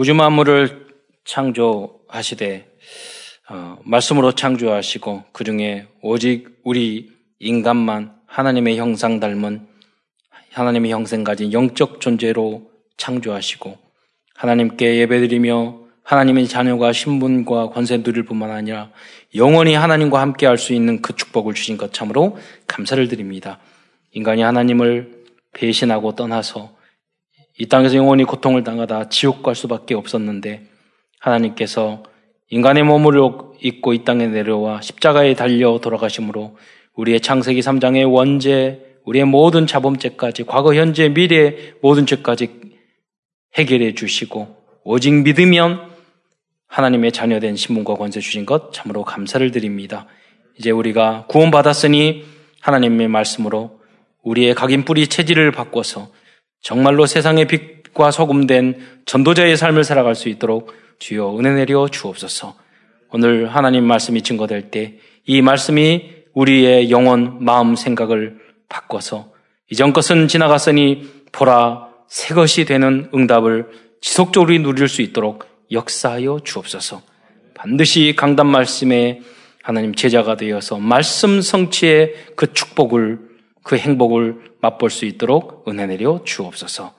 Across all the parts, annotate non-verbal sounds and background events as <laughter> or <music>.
우주 만물을 창조하시되 어, 말씀으로 창조하시고 그 중에 오직 우리 인간만 하나님의 형상 닮은 하나님의 형생 가진 영적 존재로 창조하시고 하나님께 예배드리며 하나님의 자녀가 신분과 권세 누릴 뿐만 아니라 영원히 하나님과 함께 할 수 있는 그 축복을 주신 것 참으로 감사를 드립니다. 인간이 하나님을 배신하고 떠나서 이 땅에서 영원히 고통을 당하다 지옥 갈 수밖에 없었는데 하나님께서 인간의 몸을 입고 이 땅에 내려와 십자가에 달려 돌아가심으로 우리의 창세기 3장의 원죄, 우리의 모든 자범죄까지 과거, 현재, 미래 모든 죄까지 해결해 주시고 오직 믿으면 하나님의 자녀된 신분과 권세 주신 것 참으로 감사를 드립니다. 이제 우리가 구원받았으니 하나님의 말씀으로 우리의 각인 뿌리 체질을 바꿔서 정말로 세상의 빛과 소금된 전도자의 삶을 살아갈 수 있도록 주여 은혜 내려 주옵소서. 오늘 하나님 말씀이 증거될 때 이 말씀이 우리의 영혼, 마음, 생각을 바꿔서 이전 것은 지나갔으니 보라 새 것이 되는 응답을 지속적으로 누릴 수 있도록 역사하여 주옵소서. 반드시 강단 말씀에 하나님 제자가 되어서 말씀 성취의 그 축복을 그 행복을 맛볼 수 있도록 은혜 내려 주옵소서.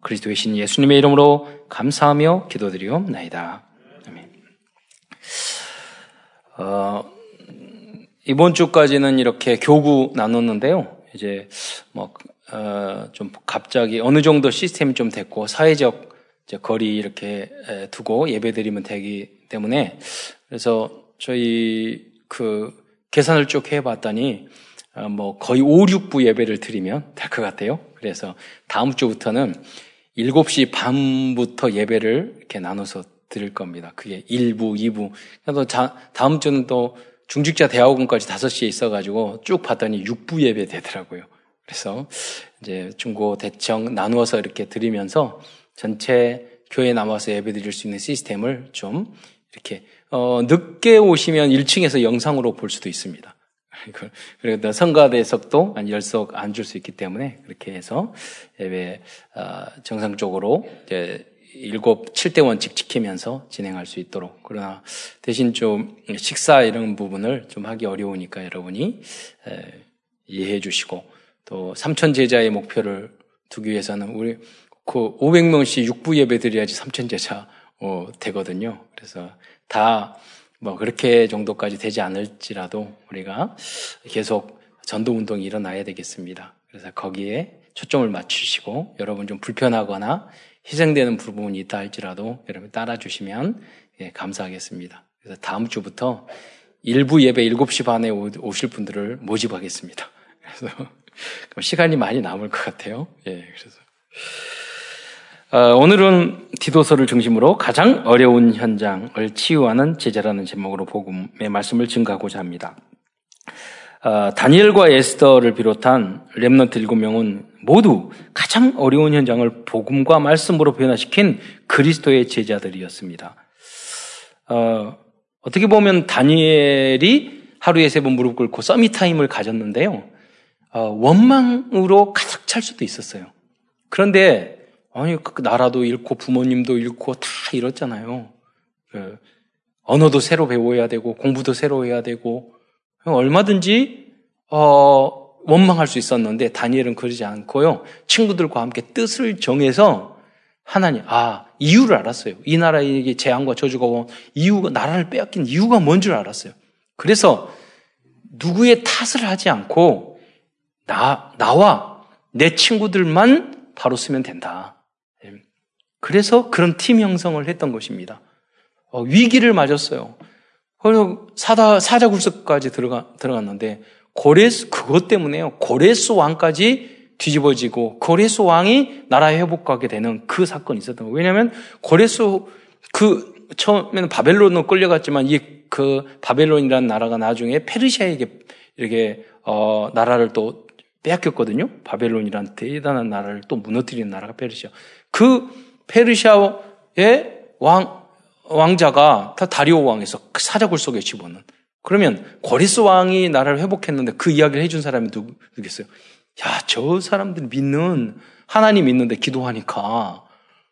그리스도의 신 예수님의 이름으로 감사하며 기도드리옵나이다. 아멘. 어, 이번 주까지는 이렇게 교구 나눴는데요. 이제 뭐, 어, 좀 갑자기 어느 정도 시스템이 좀 됐고 사회적 거리 이렇게 두고 예배 드리면 되기 때문에 그래서 저희 그 계산을 쭉 해봤더니 어, 뭐 거의 5, 6부 예배를 드리면 될 것 같아요. 그래서 다음 주부터는 7시 반부터 예배를 이렇게 나눠서 드릴 겁니다. 그게 1부, 2부. 그래서 다음 주는 또 중직자 대학원까지 5시에 있어가지고 쭉 봤더니 6부 예배 되더라고요. 그래서 이제 중고 대청 나누어서 이렇게 드리면서 전체 교회 남아서 예배 드릴 수 있는 시스템을 좀 이렇게 어, 늦게 오시면 1층에서 영상으로 볼 수도 있습니다. 그래도 성가대석도 한 열석 앉을 수 있기 때문에 그렇게 해서 예배 어, 정상적으로 이제 일곱 칠 대 원칙 지키면서 진행할 수 있도록 그러나 대신 좀 식사 이런 부분을 좀 하기 어려우니까 여러분이 이해해 주시고 또 삼천 제자의 목표를 두기 위해서는 우리 그 500명씩 육부 예배 드려야지 삼천 제자 어, 되거든요. 그래서 다 뭐 그렇게 정도까지 되지 않을지라도 우리가 계속 전도 운동이 일어나야 되겠습니다. 그래서 거기에 초점을 맞추시고 여러분 좀 불편하거나 희생되는 부분이 있다 할지라도 여러분 따라주시면 예, 감사하겠습니다. 그래서 다음 주부터 일부 예배 7시 반에 오실 분들을 모집하겠습니다. <laughs> 그래서 시간이 많이 남을 것 같아요. 예, 그래서. 어, 오늘은 디도서를 중심으로 가장 어려운 현장을 치유하는 제자라는 제목으로 복음의 말씀을 증가하고자 합니다. 어, 다니엘과 에스더를 비롯한 렘넌트 7명은 모두 가장 어려운 현장을 복음과 말씀으로 변화시킨 그리스도의 제자들이었습니다. 어, 어떻게 보면 다니엘이 하루에 세 번 무릎 꿇고 서밋 타임을 가졌는데요. 어, 원망으로 가득 찰 수도 있었어요. 그런데 아니 그 나라도 잃고 부모님도 잃고 다 잃었잖아요. 그, 언어도 새로 배워야 되고 공부도 새로 해야 되고 얼마든지 어, 원망할 수 있었는데 다니엘은 그러지 않고요. 친구들과 함께 뜻을 정해서 하나님, 아, 이유를 알았어요. 이 나라에게 재앙과 저주가 온 이유가, 나라를 빼앗긴 이유가 뭔 줄 알았어요. 그래서 누구의 탓을 하지 않고 나, 나와 내 친구들만 바로 쓰면 된다. 예. 그래서 그런 팀 형성을 했던 것입니다. 어, 위기를 맞았어요. 그래서 사다, 사자굴석까지 들어가, 들어갔는데 고레스, 그것 때문에요. 고레스 왕까지 뒤집어지고 고레스 왕이 나라 회복하게 되는 그 사건이 있었던 거예요. 왜냐하면 고레스 그 처음에는 바벨론으로 끌려갔지만 이 그 바벨론이라는 나라가 나중에 페르시아에게 이렇게 어 나라를 또 빼앗겼거든요. 바벨론이라는 대단한 나라를 또 무너뜨리는 나라가 페르시아. 그 페르시아의 왕 왕자가 다 다리오 왕에서 그 사자굴 속에 집어넣은 그러면 고리스 왕이 나라를 회복했는데 그 이야기를 해준 사람이 누구, 누겠어요? 야, 저 사람들 믿는, 하나님 믿는데 기도하니까,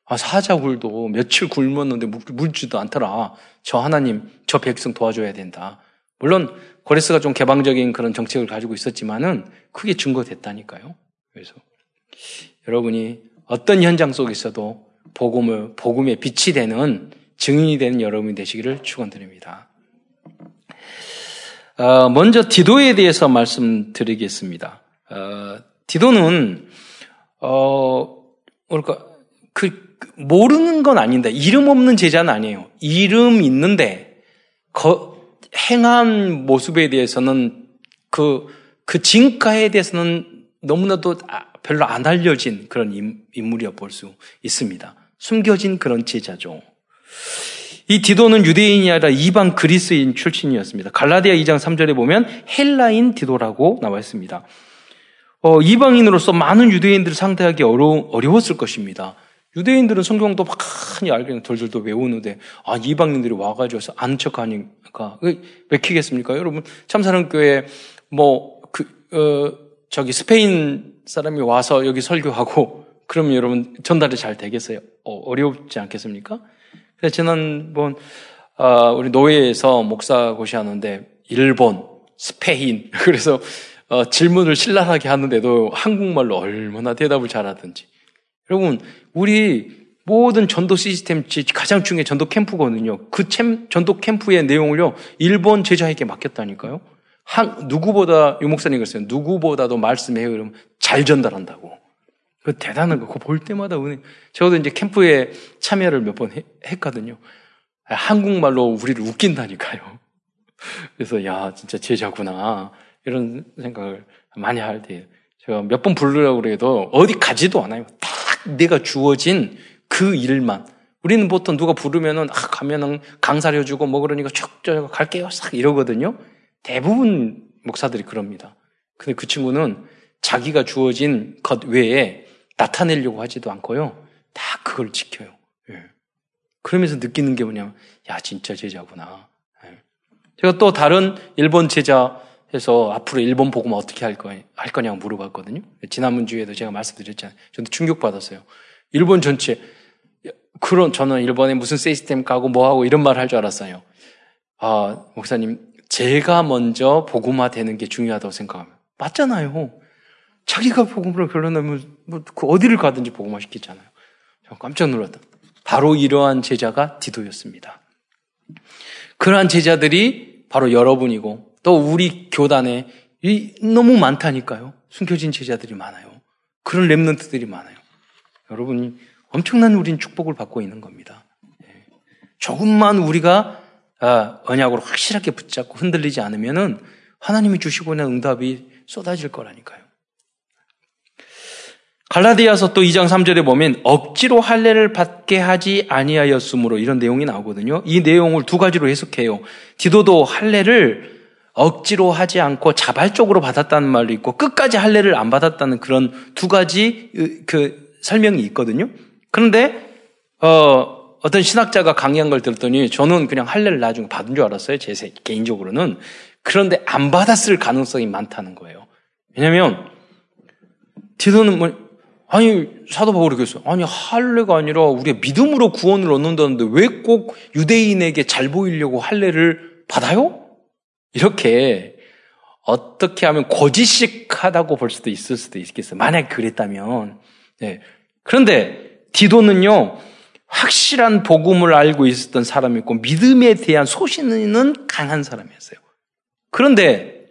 아, 사자굴도 며칠 굶었는데 물지도 않더라. 저 하나님, 저 백성 도와줘야 된다. 물론 고레스가 좀 개방적인 그런 정책을 가지고 있었지만은 크게 증거됐다니까요. 그래서 여러분이 어떤 현장 속에서도 복음을 복음의 빛이 되는 증인이 되는 여러분이 되시기를 축원드립니다. 어, 먼저 디도에 대해서 말씀드리겠습니다. 어, 디도는 어 뭐랄까 그 모르는 건 아닌데 이름 없는 제자는 아니에요. 이름 있는데 거, 행한 모습에 대해서는 그, 그 진가에 대해서는 너무나도 아, 별로 안 알려진 그런 인물이어 볼 수 있습니다. 숨겨진 그런 제자죠. 이 디도는 유대인이 아니라 이방 그리스인 출신이었습니다. 갈라디아 2장 3절에 보면 헬라인 디도라고 나와 있습니다. 어, 이방인으로서 많은 유대인들을 상대하기 어려, 어려웠을 것입니다. 유대인들은 성경도 많이 알게 돌돌도 외우는데 아 이방인들이 와가지고 아는 척하니까 왜 키겠습니까? 여러분 참사랑교회 뭐그 어, 저기 스페인 사람이 와서 여기 설교하고 그러면 여러분 전달이 잘 되겠어요? 어, 렵지 않겠습니까? 그래서 지난번 어, 우리 노예에서 목사 고시하는데 일본, 스페인 <laughs> 그래서 어, 질문을 신랄하게 하는데도 한국말로 얼마나 대답을 잘하든지 여러분, 우리 모든 전도 시스템 가장 중요한 전도 캠프거든요. 그 챔, 전도 캠프의 내용을요, 일본 제자에게 맡겼다니까요. 한, 누구보다, 유 목사님 그랬어요. 누구보다도 말씀해요. 그러면 잘 전달한다고. 그 대단한 거. 그거 볼 때마다 은혜. 저도 이제 캠프에 참여를 몇 번 했거든요. 한국말로 우리를 웃긴다니까요. <laughs> 그래서, 야, 진짜 제자구나. 이런 생각을 많이 할 때. 제가 몇 번 부르려고 그래도 어디 가지도 않아요. 딱 내가 주어진 그 일만. 우리는 보통 누가 부르면은, 아, 가면은 강사를 해주고 뭐 그러니까 쭉, 쭉 갈게요. 싹 이러거든요. 대부분 목사들이 그럽니다. 근데 그 친구는 자기가 주어진 것 외에 나타내려고 하지도 않고요. 다 그걸 지켜요. 예. 그러면서 느끼는 게 뭐냐면, 야, 진짜 제자구나. 예. 제가 또 다른 일본 제자 해서 앞으로 일본 복음 어떻게 할, 거, 할 거냐고 물어봤거든요. 지난번 주에도 제가 말씀드렸잖아요. 저도 충격받았어요. 일본 전체, 그런, 저는 일본에 무슨 시스템 까고 뭐하고 이런 말 할 줄 알았어요. 아, 목사님, 제가 먼저 복음화 되는 게 중요하다고 생각하면. 맞잖아요. 자기가 복음을 결론하면, 뭐, 그 어디를 가든지 복음화 시키잖아요. 깜짝 놀랐다. 바로 이러한 제자가 디도였습니다. 그러한 제자들이 바로 여러분이고, 또 우리 교단에 너무 많다니까요. 숨겨진 제자들이 많아요. 그런 랩런트들이 많아요. 여러분이 엄청난 우린 축복을 받고 있는 겁니다. 예. 조금만 우리가 아, 언약으로 확실하게 붙잡고 흔들리지 않으면은 하나님이 주시고 있는 응답이 쏟아질 거라니까요. 갈라디아서 또 2장 3절에 보면 억지로 할례를 받게 하지 아니하였으므로 이런 내용이 나오거든요. 이 내용을 두 가지로 해석해요. 디도도 할례를 억지로 하지 않고 자발적으로 받았다는 말도 있고 끝까지 할례를 안 받았다는 그런 두 가지 그 설명이 있거든요. 그런데 어 어떤 신학자가 강의한 걸 들었더니 저는 그냥 할례를 나중에 받은 줄 알았어요. 제 개인적으로는. 그런데 안 받았을 가능성이 많다는 거예요. 왜냐면 디도는 뭐 아니 사도 바울이 그랬어요. 아니 할례가 아니라 우리가 믿음으로 구원을 얻는다는데 왜 꼭 유대인에게 잘 보이려고 할례를 받아요? 이렇게 어떻게 하면 고지식하다고 볼 수도 있을 수도 있겠어요. 만약 그랬다면. 네. 그런데 디도는요, 확실한 복음을 알고 있었던 사람이었고, 믿음에 대한 소신은 강한 사람이었어요. 그런데,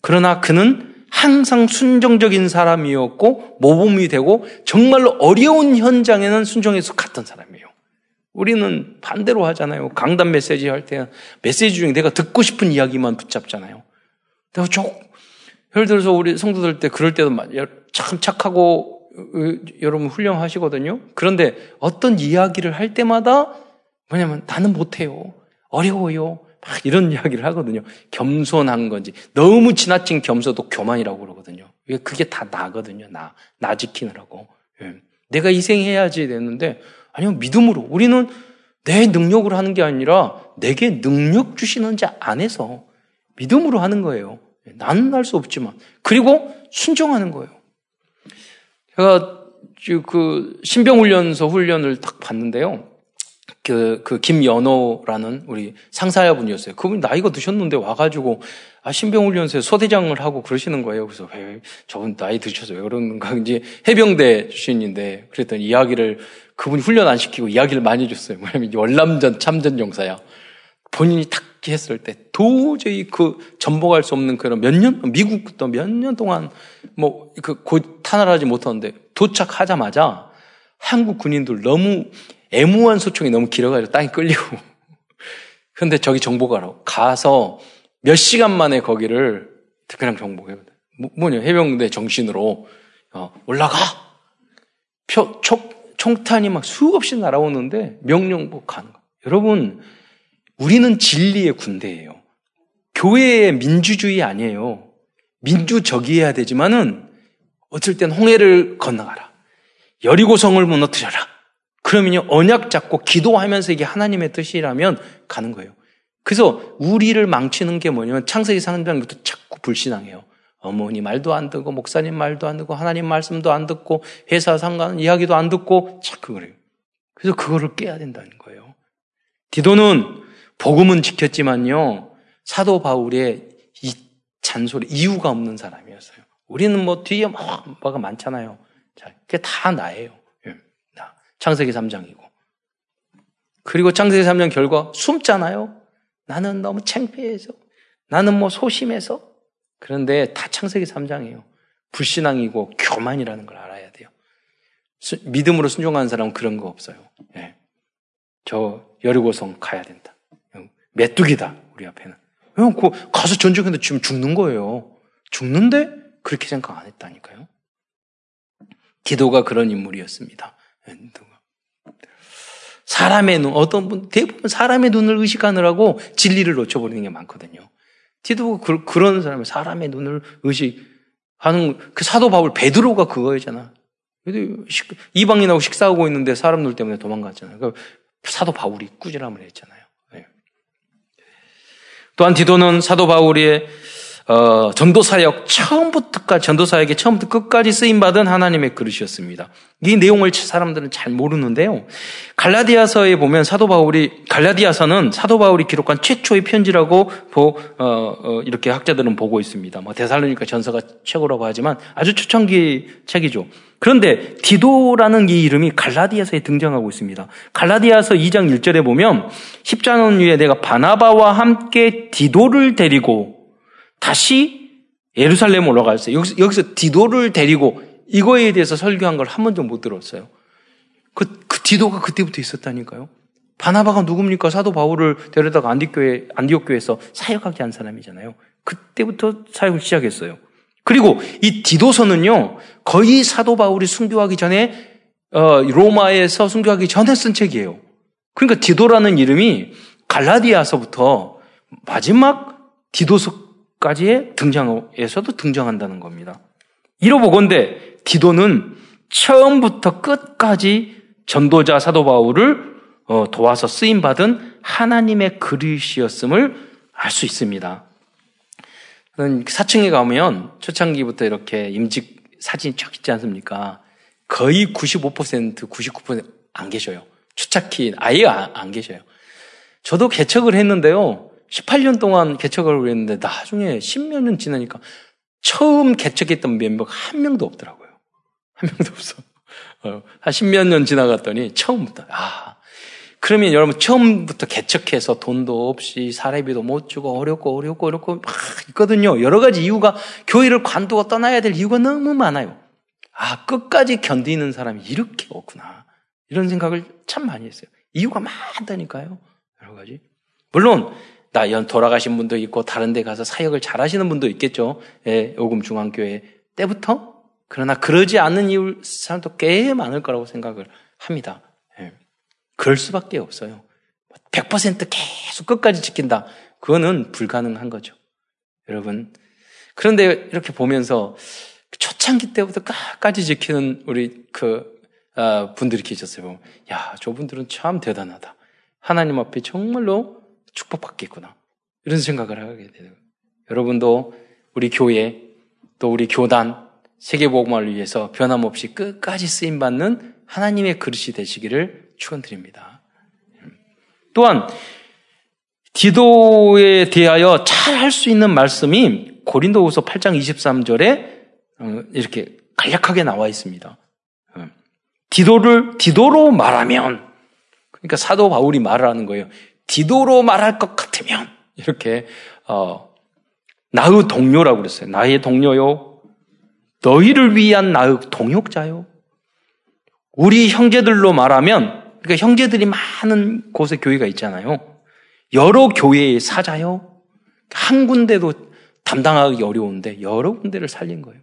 그러나 그는 항상 순종적인 사람이었고, 모범이 되고, 정말로 어려운 현장에는 순종해서 갔던 사람이에요. 우리는 반대로 하잖아요. 강단 메시지 할 때 메시지 중에 내가 듣고 싶은 이야기만 붙잡잖아요. 내가 조, 예를 들어서 우리 성도들 때 그럴 때도 참 착하고 여러분 훌륭하시거든요. 그런데 어떤 이야기를 할 때마다 뭐냐면 나는 못해요. 어려워요. 막 이런 <laughs> 이야기를 하거든요. 겸손한 건지. 너무 지나친 겸손도 교만이라고 그러거든요. 그게 다 나거든요. 나. 나 지키느라고. 예. 내가 희생해야지 되는데 아니요, 믿음으로. 우리는 내 능력으로 하는 게 아니라 내게 능력 주시는 자 안에서 믿음으로 하는 거예요. 나는 할 수 없지만. 그리고 순종하는 거예요. 제가 그 신병훈련소 훈련을 딱 봤는데요. 그, 그, 김연호라는 우리 상사야분이었어요. 그분이 나이가 드셨는데 와가지고, 아, 신병훈련소에 소대장을 하고 그러시는 거예요. 그래서 왜, 저분 나이 드셔서 왜 그러는가. 이제 해병대 출신인데, 그랬더니 이야기를, 그분이 훈련 안 시키고 이야기를 많이 해줬어요. 뭐냐면, 월남전 참전 용사야. 본인이 탁 했을 때 도저히 그 전복할 수 없는 그런 몇 년, 미국부터 몇 년 동안 뭐, 그, 곧 탄환하지 못하는데 도착하자마자 한국 군인들 너무 애무한 소총이 너무 길어가지고 땅이 끌리고. <laughs> 근데 저기 정복하러 가서 몇 시간 만에 거기를 그냥 정복해요. 뭐, 뭐냐, 해병대 정신으로 어, 올라가! 표, 총, 총탄이 막 수없이 날아오는데 명령복 가는 거. 여러분, 우리는 진리의 군대예요. 교회의 민주주의 아니에요. 민주적이어야 되지만은 어쩔 땐 홍해를 건너가라. 여리고성을 무너뜨려라. 그러면요, 언약 잡고 기도하면서 이게 하나님의 뜻이라면 가는 거예요. 그래서 우리를 망치는 게 뭐냐면 창세기 3장부터 자꾸 불신앙해요. 어머니 말도 안 듣고, 목사님 말도 안 듣고, 하나님 말씀도 안 듣고, 회사 상관 이야기도 안 듣고, 자꾸 그래요. 그래서 그거를 깨야 된다는 거예요. 디도는 복음은 지켰지만요, 사도 바울의 이 잔소리, 이유가 없는 사람이었어요. 우리는 뭐 뒤에 뭐가 많잖아요. 자, 그게 다 나예요. 창세기 3장이고. 그리고 창세기 3장 결과 숨잖아요. 나는 너무 창피해서. 나는 뭐 소심해서. 그런데 다 창세기 3장이에요. 불신앙이고 교만이라는 걸 알아야 돼요. 수, 믿음으로 순종하는 사람은 그런 거 없어요. 예. 저 여리고성 가야 된다. 메뚜기다 우리 앞에는. 그 가서 전쟁했는데 지금 죽는 거예요. 죽는데 그렇게 생각 안 했다니까요. 기도가 그런 인물이었습니다. 사람의 눈, 어떤 분, 대부분 사람의 눈을 의식하느라고 진리를 놓쳐버리는 게 많거든요. 디도가 그, 그런 사람이 사람의 눈을 의식하는, 그 사도 바울 베드로가 그거였잖아. 이방인하고 식사하고 있는데 사람 눈 때문에 도망갔잖아요. 그 사도 바울이 꾸지람을 했잖아요. 네. 또한 디도는 사도 바울의 어, 전도사역 처음부터까지 전도사역에 처음부터 끝까지 쓰임 받은 하나님의 그릇이었습니다. 이 내용을 사람들은 잘 모르는데요. 갈라디아서에 보면 사도 바울이 갈라디아서는 사도 바울이 기록한 최초의 편지라고 보, 어, 어, 이렇게 학자들은 보고 있습니다. 뭐 데살로니가 전서가 최고라고 하지만 아주 초창기 책이죠. 그런데 디도라는 이 이름이 갈라디아서에 등장하고 있습니다. 갈라디아서 2장 1절에 보면 십자년 후에 내가 바나바와 함께 디도를 데리고 다시 예루살렘 올라갔어요. 여기서, 여기서 디도를 데리고 이거에 대해서 설교한 걸 한 번도 못 들었어요. 그, 그 디도가 그때부터 있었다니까요. 바나바가 누굽니까? 사도 바울을 데려다가 안디교회, 안디옥교회에서 사역하게 한 사람이잖아요. 그때부터 사역을 시작했어요. 그리고 이 디도서는요, 거의 사도 바울이 순교하기 전에, 어, 로마에서 순교하기 전에 쓴 책이에요. 그러니까 디도라는 이름이 갈라디아서부터 마지막 디도서 까지의 등장에서도 등장한다는 겁니다. 이로보건대 디도는 처음부터 끝까지 전도자 사도 바울을 어, 도와서 쓰임 받은 하나님의 그릇이었음을 알 수 있습니다. 사층에 가면 초창기부터 이렇게 임직 사진이 쫙 있지 않습니까? 거의 95%, 99%안 계셔요. 초창기 아예 안 계셔요. 저도 개척을 했는데요. 18년 동안 개척을 했는데 나중에 10몇 년 지나니까 처음 개척했던 멤버가 한 명도 없더라고요. 한 명도 없어. <laughs> 어, 한 10몇 년 지나갔더니 처음부터, 아. 그러면 여러분 처음부터 개척해서 돈도 없이 사례비도 못 주고 어렵고 어렵고 어렵고 막 있거든요. 여러 가지 이유가 교회를 관두고 떠나야 될 이유가 너무 많아요. 아, 끝까지 견디는 사람이 이렇게 없구나. 이런 생각을 참 많이 했어요. 이유가 많다니까요. 여러 가지. 물론 나연 돌아가신 분도 있고 다른 데 가서 사역을 잘 하시는 분도 있겠죠. 예, 오금 중앙교회 때부터. 그러나 그러지 않는 이유 사람도 꽤 많을 거라고 생각을 합니다. 예. 그럴 수밖에 없어요. 100% 계속 끝까지 지킨다. 그거는 불가능한 거죠. 여러분. 그런데 이렇게 보면서 초창기 때부터 끝까지 지키는 우리 그 아, 분들이 계셨어요. 야, 저분들은 참 대단하다. 하나님 앞에 정말로 축복받겠구나. 이런 생각을 하게 되는 여러분도 우리 교회 또 우리 교단 세계복음화를 위해서 변함없이 끝까지 쓰임받는 하나님의 그릇이 되시기를 축원드립니다. 또한 디도에 대하여 잘 할 수 있는 말씀이 고린도후서 8장 23절에 어, 이렇게 간략하게 나와 있습니다. 어, 디도를 디도로 말하면 그러니까 사도 바울이 말을 하는 거예요. 디도로 말할 것 같으면 이렇게 어, 나의 동료라고 그랬어요. 나의 동료요. 너희를 위한 나의 동역자요. 우리 형제들로 말하면 그러니까 형제들이 많은 곳에 교회가 있잖아요. 여러 교회의 사자요. 한 군데도 담당하기 어려운데 여러 군데를 살린 거예요.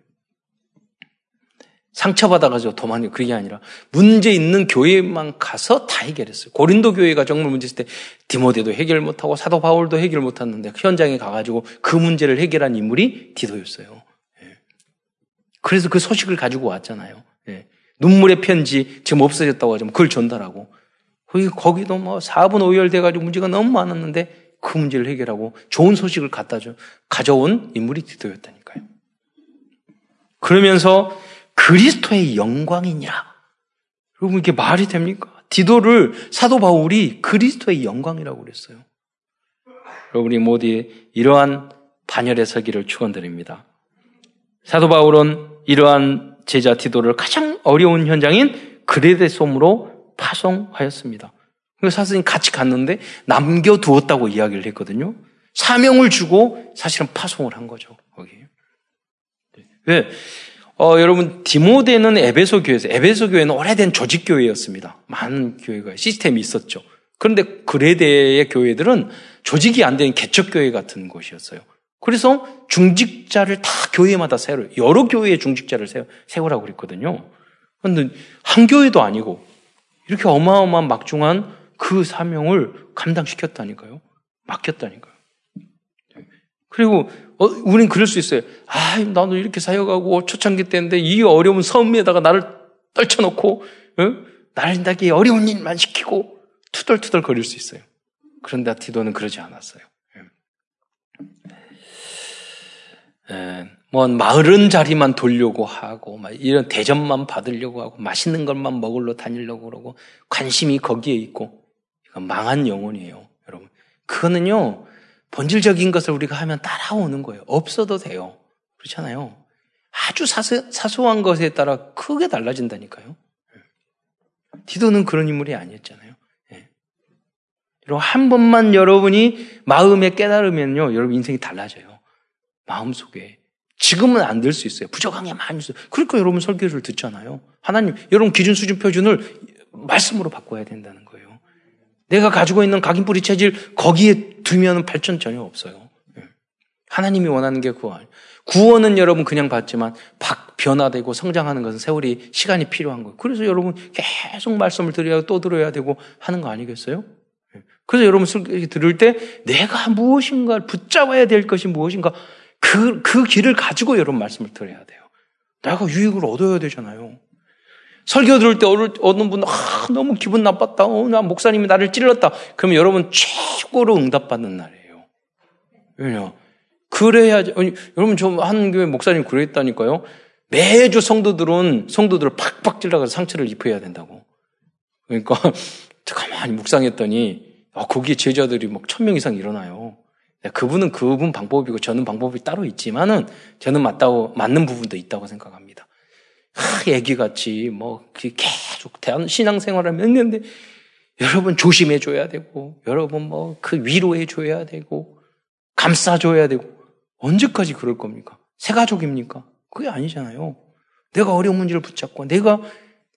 상처받아가지고 도망이 그게 아니라 문제 있는 교회만 가서 다 해결했어요. 고린도 교회가 정말 문제 있을 때 디모데도 해결 못하고 사도 바울도 해결 못했는데 현장에 가가지고 그 문제를 해결한 인물이 디도였어요. 예. 그래서 그 소식을 가지고 왔잖아요. 예. 눈물의 편지 지금 없어졌다고 하지만 그걸 전달하고 거기 거기도 뭐 4분 5열 돼가지고 문제가 너무 많았는데 그 문제를 해결하고 좋은 소식을 갖다 줘 가져온 인물이 디도였다니까요. 그러면서 그리스도의 영광이니라. 여러분 이게 말이 됩니까? 디도를 사도 바울이 그리스도의 영광이라고 그랬어요. 여러분이 모두 이러한 반열에 서기를 축원드립니다. 사도 바울은 이러한 제자 디도를 가장 어려운 현장인 그레데 솜으로 파송하였습니다. 사실은 같이 갔는데 남겨두었다고 이야기를 했거든요. 사명을 주고 사실은 파송을 한 거죠. 거기. 왜? 어, 여러분 디모데는 에베소 교회에서 에베소 교회는 오래된 조직 교회였습니다. 많은 교회가 시스템이 있었죠. 그런데 그레데의 교회들은 조직이 안 된 개척 교회 같은 곳이었어요. 그래서 중직자를 다 교회마다 세워 여러 교회의 중직자를 세워, 세우라고 그랬거든요. 그런데 한 교회도 아니고 이렇게 어마어마한 막중한 그 사명을 감당시켰다니까요. 맡겼다니까요. 그리고 어, 우린 그럴 수 있어요. 아, 나도 이렇게 사역하고 초창기 때인데 이 어려운 섬에다가 나를 떨쳐놓고 어? 나를 나게 어려운 일만 시키고 투덜투덜 거릴 수 있어요. 그런데 디도는 그러지 않았어요. 예. 예, 뭐 마을은 자리만 돌려고 하고 막 이런 대접만 받으려고 하고 맛있는 것만 먹으러 다니려고 그러고 관심이 거기에 있고 이건 망한 영혼이에요, 여러분. 그거는요 본질적인 것을 우리가 하면 따라오는 거예요. 없어도 돼요. 그렇잖아요. 아주 사소, 사소한 것에 따라 크게 달라진다니까요. 디도는 그런 인물이 아니었잖아요. 예. 여러분, 한 번만 여러분이 마음에 깨달으면요, 여러분 인생이 달라져요. 마음 속에. 지금은 안 될 수 있어요. 부족한 게 많이 있어요. 그러니까 여러분 설교를 듣잖아요. 하나님, 여러분 기준 수준 표준을 말씀으로 바꿔야 된다는 거예요. 내가 가지고 있는 각인뿌리 체질 거기에 두면 발전 전혀 없어요. 예. 하나님이 원하는 게 구원. 구원은 여러분 그냥 받지만 변화되고 성장하는 것은 세월이 시간이 필요한 거예요. 그래서 여러분 계속 말씀을 드려야 또 들어야 되고 하는 거 아니겠어요? 예. 그래서 여러분 들을 때 내가 무엇인가 붙잡아야 될 것이 무엇인가 그, 그 길을 가지고 여러분 말씀을 들어야 돼요. 내가 유익을 얻어야 되잖아요. 설교 들을 때 어느 분, 아, 너무 기분 나빴다. 어, 나 목사님이 나를 찔렀다. 그러면 여러분 최고로 응답받는 날이에요. 왜냐? 그래야지. 아니, 여러분, 저 한 교회 목사님 그랬다니까요. 매주 성도들은 성도들을 팍팍 찔러가서 상처를 입혀야 된다고. 그러니까, <laughs> 가만히 묵상했더니, 아, 거기에 제자들이 막 천 명 이상 일어나요. 그분은 그분 방법이고 저는 방법이 따로 있지만은 저는 맞다고, 맞는 부분도 있다고 생각합니다. 애기같이 뭐 계속 대한 신앙생활을 했는데 여러분 조심해 줘야 되고 여러분 뭐 그 위로해 줘야 되고 감싸 줘야 되고 언제까지 그럴 겁니까? 새 가족입니까? 그게 아니잖아요. 내가 어려운 문제를 붙잡고 내가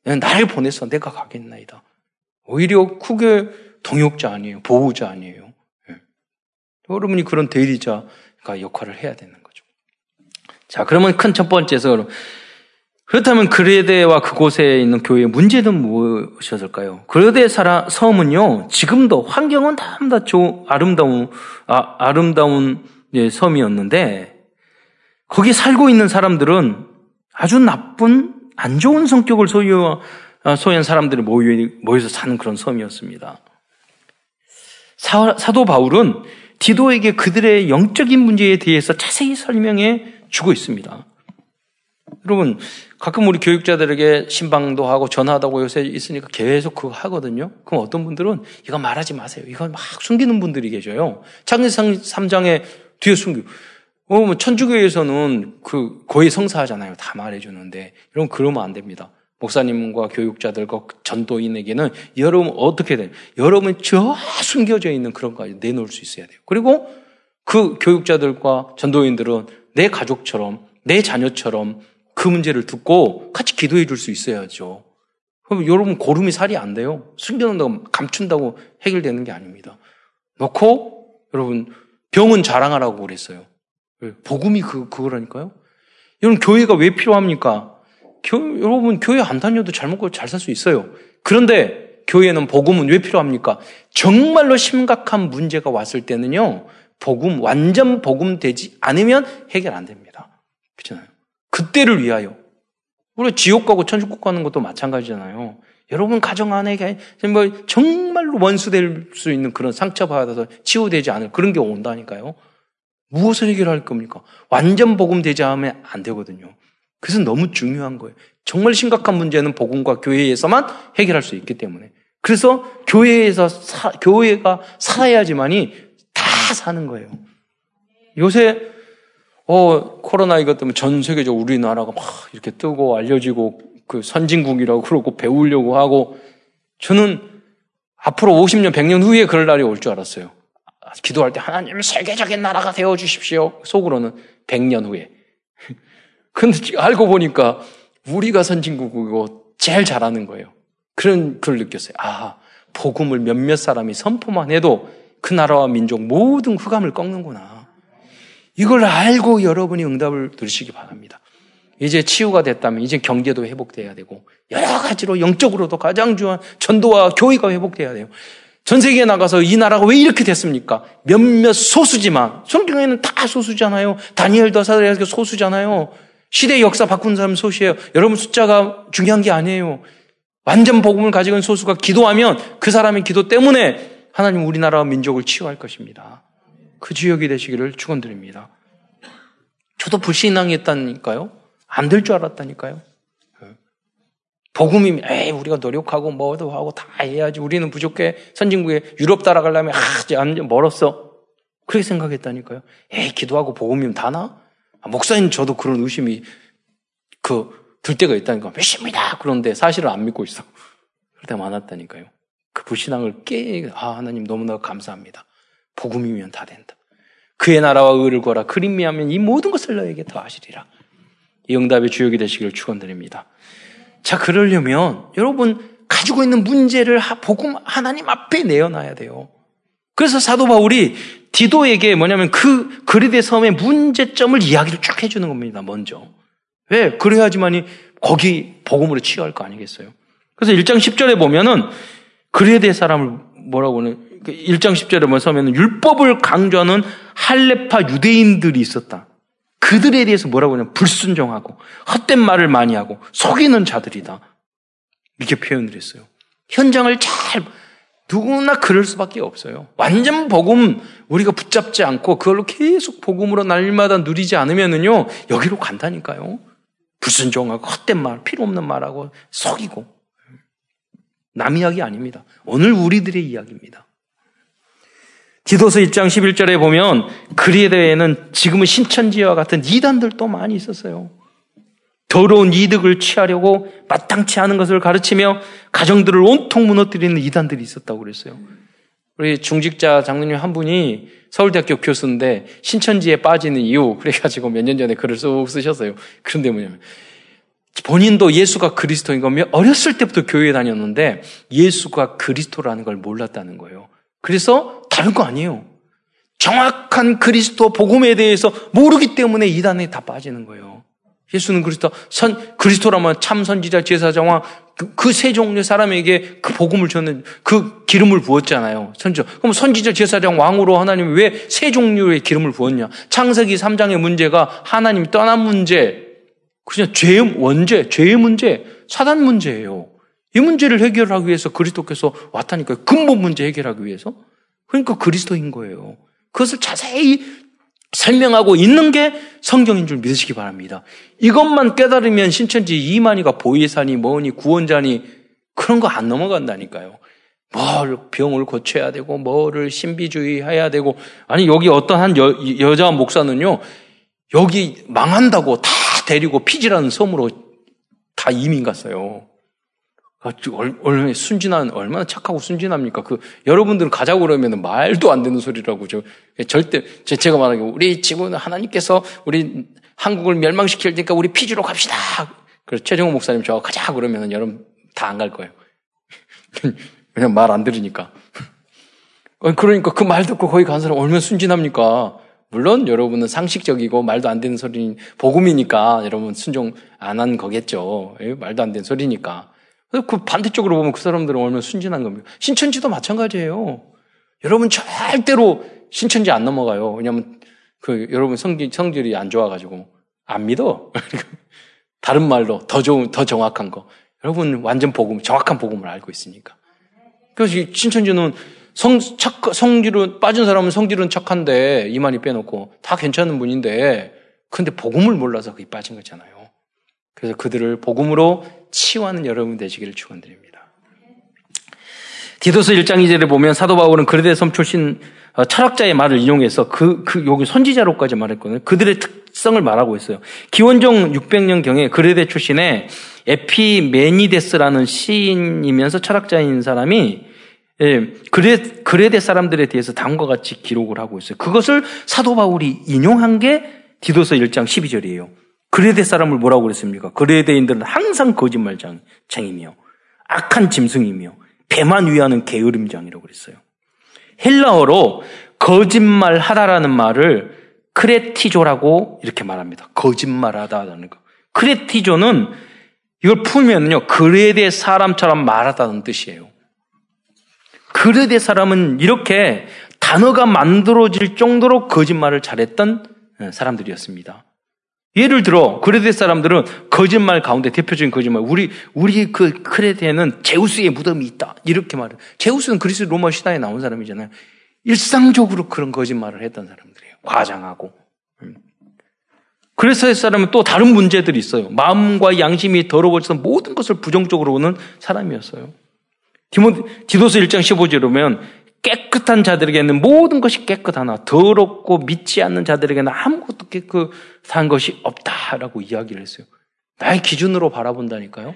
나를 보내서 내가 가겠나이다. 오히려 크게 동역자 아니에요. 보호자 아니에요. 네. 여러분이 그런 대리자가 역할을 해야 되는 거죠. 자, 그러면 큰 첫 번째에서 그렇다면 그레데와 그곳에 있는 교회의 문제는 무엇이었을까요? 그레데 사람 섬은요 지금도 환경은 다다 아름다운 아, 아름다운 예, 섬이었는데 거기 살고 있는 사람들은 아주 나쁜 안 좋은 성격을 소유 아, 소유한 사람들이 모여, 모여서 사는 그런 섬이었습니다. 사, 사도 바울은 디도에게 그들의 영적인 문제에 대해서 자세히 설명해 주고 있습니다. 여러분, 가끔 우리 교육자들에게 신방도 하고 전화하다고 요새 있으니까 계속 그거 하거든요. 그럼 어떤 분들은 이거 말하지 마세요. 이거 막 숨기는 분들이 계셔요. 창세상 3장에 뒤에 숨기고. 어, 뭐 천주교에서는 그 거의 성사하잖아요. 다 말해주는데. 여러분, 그러면 안 됩니다. 목사님과 교육자들과 전도인에게는 여러분 어떻게 돼요? 여러분 저 숨겨져 있는 그런 거까지 내놓을 수 있어야 돼요. 그리고 그 교육자들과 전도인들은 내 가족처럼, 내 자녀처럼 그 문제를 듣고 같이 기도해 줄 수 있어야죠. 그럼 여러분 고름이 살이 안 돼요. 숨겨놓는다고 감춘다고 해결되는 게 아닙니다. 놓고 여러분 병은 자랑하라고 그랬어요. 복음이 그 그거라니까요. 여러분 교회가 왜 필요합니까? 교, 여러분 교회 안 다녀도 잘 먹고 잘 살 수 있어요. 그런데 교회는 복음은 왜 필요합니까? 정말로 심각한 문제가 왔을 때는요. 복음 완전 복음 되지 않으면 해결 안 됩니다. 그렇잖아요. 그때를 위하여 우리 지옥 가고 천국 가는 것도 마찬가지잖아요. 여러분 가정 안에 뭐 정말로 원수될 수 있는 그런 상처받아서 치유되지 않을 그런 게 온다니까요. 무엇을 해결할 겁니까? 완전 복음 되지 않으면 안 되거든요. 그래서 너무 중요한 거예요. 정말 심각한 문제는 복음과 교회에서만 해결할 수 있기 때문에. 그래서 교회에서 사, 교회가 살아야지만이 다 사는 거예요. 요새 어 코로나 이것 때문에 전 세계적으로 우리나라가 막 이렇게 뜨고 알려지고 그 선진국이라고 그러고 배우려고 하고 저는 앞으로 50년, 100년 후에 그럴 날이 올 줄 알았어요. 기도할 때 하나님 세계적인 나라가 되어 주십시오. 속으로는 100년 후에. <laughs> 근데 알고 보니까 우리가 선진국이고 제일 잘하는 거예요. 그런 걸 느꼈어요. 아, 복음을 몇몇 사람이 선포만 해도 그 나라와 민족 모든 흑암을 꺾는구나. 이걸 알고 여러분이 응답을 들으시기 바랍니다. 이제 치유가 됐다면 이제 경제도 회복돼야 되고 여러 가지로 영적으로도 가장 중요한 전도와 교회가 회복돼야 돼요. 전 세계에 나가서 이 나라가 왜 이렇게 됐습니까? 몇몇 소수지만 성경에는 다 소수잖아요. 다니엘도 사드리아가 소수잖아요. 시대 역사 바꾼 사람 소수예요. 여러분 숫자가 중요한 게 아니에요. 완전 복음을 가지고 있는 소수가 기도하면 그 사람의 기도 때문에 하나님 우리나라와 민족을 치유할 것입니다. 그 지역이 되시기를 축원드립니다. 저도 불신앙했다니까요. 안 될 줄 알았다니까요. 복음이 에이 우리가 노력하고 뭐도 하고 다 해야지 우리는 부족해 선진국에 유럽 따라가려면 아 멀었어 그렇게 생각했다니까요. 에이 기도하고 복음이면 다나? 아, 목사님 저도 그런 의심이 그 들 때가 있다니까 믿습니다. 그런데 사실은 안 믿고 있어. 그럴 때가 많았다니까요. 그 불신앙을 깨, 아 하나님 너무나 감사합니다. 복음이면 다 된다. 그의 나라와 의를 거라 그림미하면 이 모든 것을 너에게 더하시리라. 이 응답의 주역이 되시기를 축원드립니다. 자 그러려면 여러분 가지고 있는 문제를 복음 하나님 앞에 내어놔야 돼요. 그래서 사도 바울이 디도에게 뭐냐면 그 그리데 섬의 문제점을 이야기를 쭉 해주는 겁니다. 먼저. 왜? 그래야지만이 거기 복음으로 치유할 거 아니겠어요? 그래서 1장 10절에 보면은 그리데 사람을 뭐라고 하는 1장 10절에 보면 율법을 강조하는 할레파 유대인들이 있었다. 그들에 대해서 뭐라고 하냐면 불순종하고 헛된 말을 많이 하고 속이는 자들이다. 이렇게 표현을 했어요. 현장을 잘 누구나 그럴 수밖에 없어요. 완전 복음 우리가 붙잡지 않고 그걸로 계속 복음으로 날마다 누리지 않으면은요 여기로 간다니까요. 불순종하고 헛된 말, 필요 없는 말하고 속이고 남 이야기 아닙니다. 오늘 우리들의 이야기입니다. 디도서 1장 11절에 보면 그리에대에는 지금은 신천지와 같은 이단들도 많이 있었어요. 더러운 이득을 취하려고 마땅치 않은 것을 가르치며 가정들을 온통 무너뜨리는 이단들이 있었다고 그랬어요. 우리 중직자 장로님 한 분이 서울대학교 교수인데 신천지에 빠지는 이유 그래가지고 몇 년 전에 글을 쑥 쓰셨어요. 그런데 뭐냐면 본인도 예수가 그리스도인 거면 어렸을 때부터 교회에 다녔는데 예수가 그리스도라는 걸 몰랐다는 거예요. 그래서 다른 거 아니에요. 정확한 그리스도 복음에 대해서 모르기 때문에 이단에 다 빠지는 거예요. 예수는 그리스도 선 그리스도라면 참 선지자 제사장과 그세 그 종류의 사람에게 그 복음을 줬는 그 기름을 부었잖아요. 선지 그럼 선지자 제사장 왕으로 하나님이 왜 세 종류의 기름을 부었냐? 창세기 3장의 문제가 하나님이 떠난 문제, 그냥 죄의 원죄, 죄의 문제, 사단 문제예요. 이 문제를 해결하기 위해서 그리스도께서 왔다니까요. 근본 문제 해결하기 위해서. 그러니까 그리스도인 거예요. 그것을 자세히 설명하고 있는 게 성경인 줄 믿으시기 바랍니다. 이것만 깨달으면 신천지 이만희가 보혜사니 뭐니 구원자니 그런 거 안 넘어간다니까요. 뭘 병을 고쳐야 되고 뭐를 신비주의 해야 되고 아니 여기 어떤 한 여, 여자 목사는요 여기 망한다고 다 데리고 피지라는 섬으로 다 이민 갔어요. 얼마나 순진한, 얼마나 착하고 순진합니까? 그, 여러분들은 가자고 그러면 말도 안 되는 소리라고. 저, 절대, 제가 말하기, 우리 지금 하나님께서 우리 한국을 멸망시킬 테니까 우리 피지로 갑시다. 그래서 최정호 목사님 저 가자 그러면 여러분 다 안 갈 거예요. <laughs> 그냥 말 안 들으니까. 그러니까 그 말 듣고 거기 간 사람 얼마나 순진합니까? 물론 여러분은 상식적이고 말도 안 되는 소리, 복음이니까 여러분 순종 안 한 거겠죠. 예, 말도 안 되는 소리니까. 그 반대쪽으로 보면 그 사람들은 얼마나 순진한 겁니다. 신천지도 마찬가지예요. 여러분 절대로 신천지 안 넘어가요. 왜냐하면 그 여러분 성질, 성질이 안 좋아가지고 안 믿어. <laughs> 다른 말로 더 좋은, 더 정확한 거. 여러분 완전 복음, 정확한 복음을 알고 있으니까. 그래서 신천지는 성, 착, 성질은, 빠진 사람은 성질은 착한데, 이만희 빼놓고, 다 괜찮은 분인데, 근데 복음을 몰라서 그게 빠진 거잖아요. 그래서 그들을 복음으로 치유하는 여러분 되시기를 축원드립니다. 디도스 1장 2절에 보면 사도 바울은 그레데 섬 출신 어, 철학자의 말을 인용해서 그, 그, 여기 선지자로까지 말했거든요. 그들의 특성을 말하고 있어요. 기원종 600년 경에 그레데 출신의 에피메니데스라는 시인이면서 철학자인 사람이 예, 그레, 그레데 사람들에 대해서 다음과 같이 기록을 하고 있어요. 그것을 사도 바울이 인용한 게 디도서 1장 12절이에요. 그레데 사람을 뭐라고 그랬습니까? 그레데인들은 항상 거짓말장이며 악한 짐승이며 배만 위하는 게으름장이라고 그랬어요. 헬라어로 거짓말하다라는 말을 크레티조라고 이렇게 말합니다. 거짓말하다라는 거. 크레티조는 이걸 풀면요. 그레데 사람처럼 말하다는 뜻이에요. 그레데 사람은 이렇게 단어가 만들어질 정도로 거짓말을 잘했던 사람들이었습니다. 예를 들어 그레데 사람들은 거짓말 가운데 대표적인 거짓말. 우리 우리 그 크레데에는 제우스의 무덤이 있다. 이렇게 말해. 제우스는 그리스 로마 시대에 나온 사람이잖아요. 일상적으로 그런 거짓말을 했던 사람들이에요. 과장하고. 음. 그래서 사람은 또 다른 문제들이 있어요. 마음과 양심이 더러워져서 모든 것을 부정적으로 보는 사람이었어요. 디모, 디도스 1장 15절에 보면 깨끗한 자들에게는 모든 것이 깨끗하나 더럽고 믿지 않는 자들에게는 아무것도 깨끗한 것이 없다라고 이야기를 했어요. 나의 기준으로 바라본다니까요.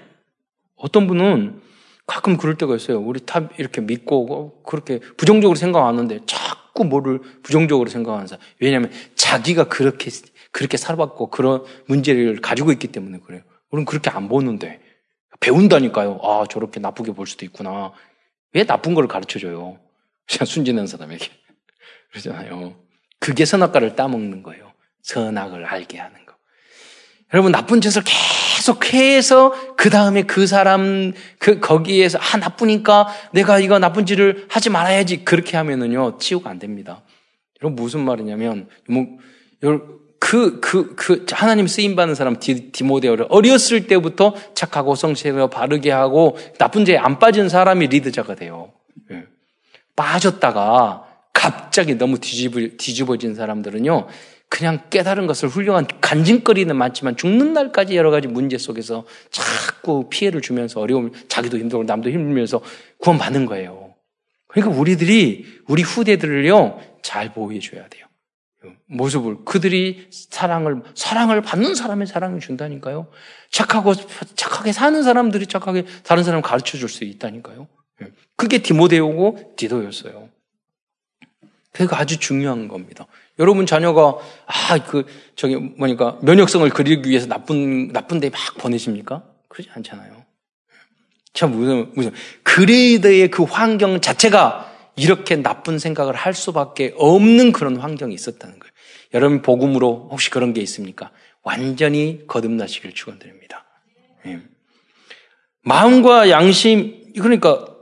어떤 분은 가끔 그럴 때가 있어요. 우리 다 이렇게 믿고 그렇게 부정적으로 생각하는데 자꾸 뭐를 부정적으로 생각하는 사람. 왜냐하면 자기가 그렇게 그렇게 살아봤고 그런 문제를 가지고 있기 때문에 그래요. 우리는 그렇게 안 보는데 배운다니까요. 아 저렇게 나쁘게 볼 수도 있구나. 왜 나쁜 걸 가르쳐 줘요? 순진한 사람에게. 그러잖아요. 그게 선악과를 따먹는 거예요. 선악을 알게 하는 거. 여러분, 나쁜 짓을 계속 해서 그 다음에 그 사람, 그, 거기에서, 아, 나쁘니까 내가 이거 나쁜 짓을 하지 말아야지. 그렇게 하면은요, 치유가 안 됩니다. 여러분, 무슨 말이냐면, 뭐, 그, 그, 그, 하나님 쓰임받는 사람, 디, 디모데오를 어렸을 때부터 착하고 성실하고 바르게 하고 나쁜 죄에 안 빠진 사람이 리더자가 돼요. 예. 빠졌다가 갑자기 너무 뒤집어, 뒤집어진 사람들은요, 그냥 깨달은 것을 훌륭한 간증거리는 많지만 죽는 날까지 여러 가지 문제 속에서 자꾸 피해를 주면서 어려움, 자기도 힘들고 남도 힘들면서 구원받는 거예요. 그러니까 우리들이, 우리 후대들을요, 잘 보호해줘야 돼요. 모습을, 그들이 사랑을, 사랑을 받는 사람의 사랑을 준다니까요. 착하고, 착하게 사는 사람들이 착하게 다른 사람을 가르쳐 줄 수 있다니까요. 그게 디모데오고 디도였어요. 그게 아주 중요한 겁니다. 여러분 자녀가 아 그 저기 뭐니까 면역성을 그리기 위해서 나쁜 나쁜 데 막 보내십니까? 그러지 않잖아요. 참 무슨 무슨 그레이드의 그 환경 자체가 이렇게 나쁜 생각을 할 수밖에 없는 그런 환경이 있었다는 거예요. 여러분 복음으로 혹시 그런 게 있습니까? 완전히 거듭나시길 축원드립니다. 예. 마음과 양심 그러니까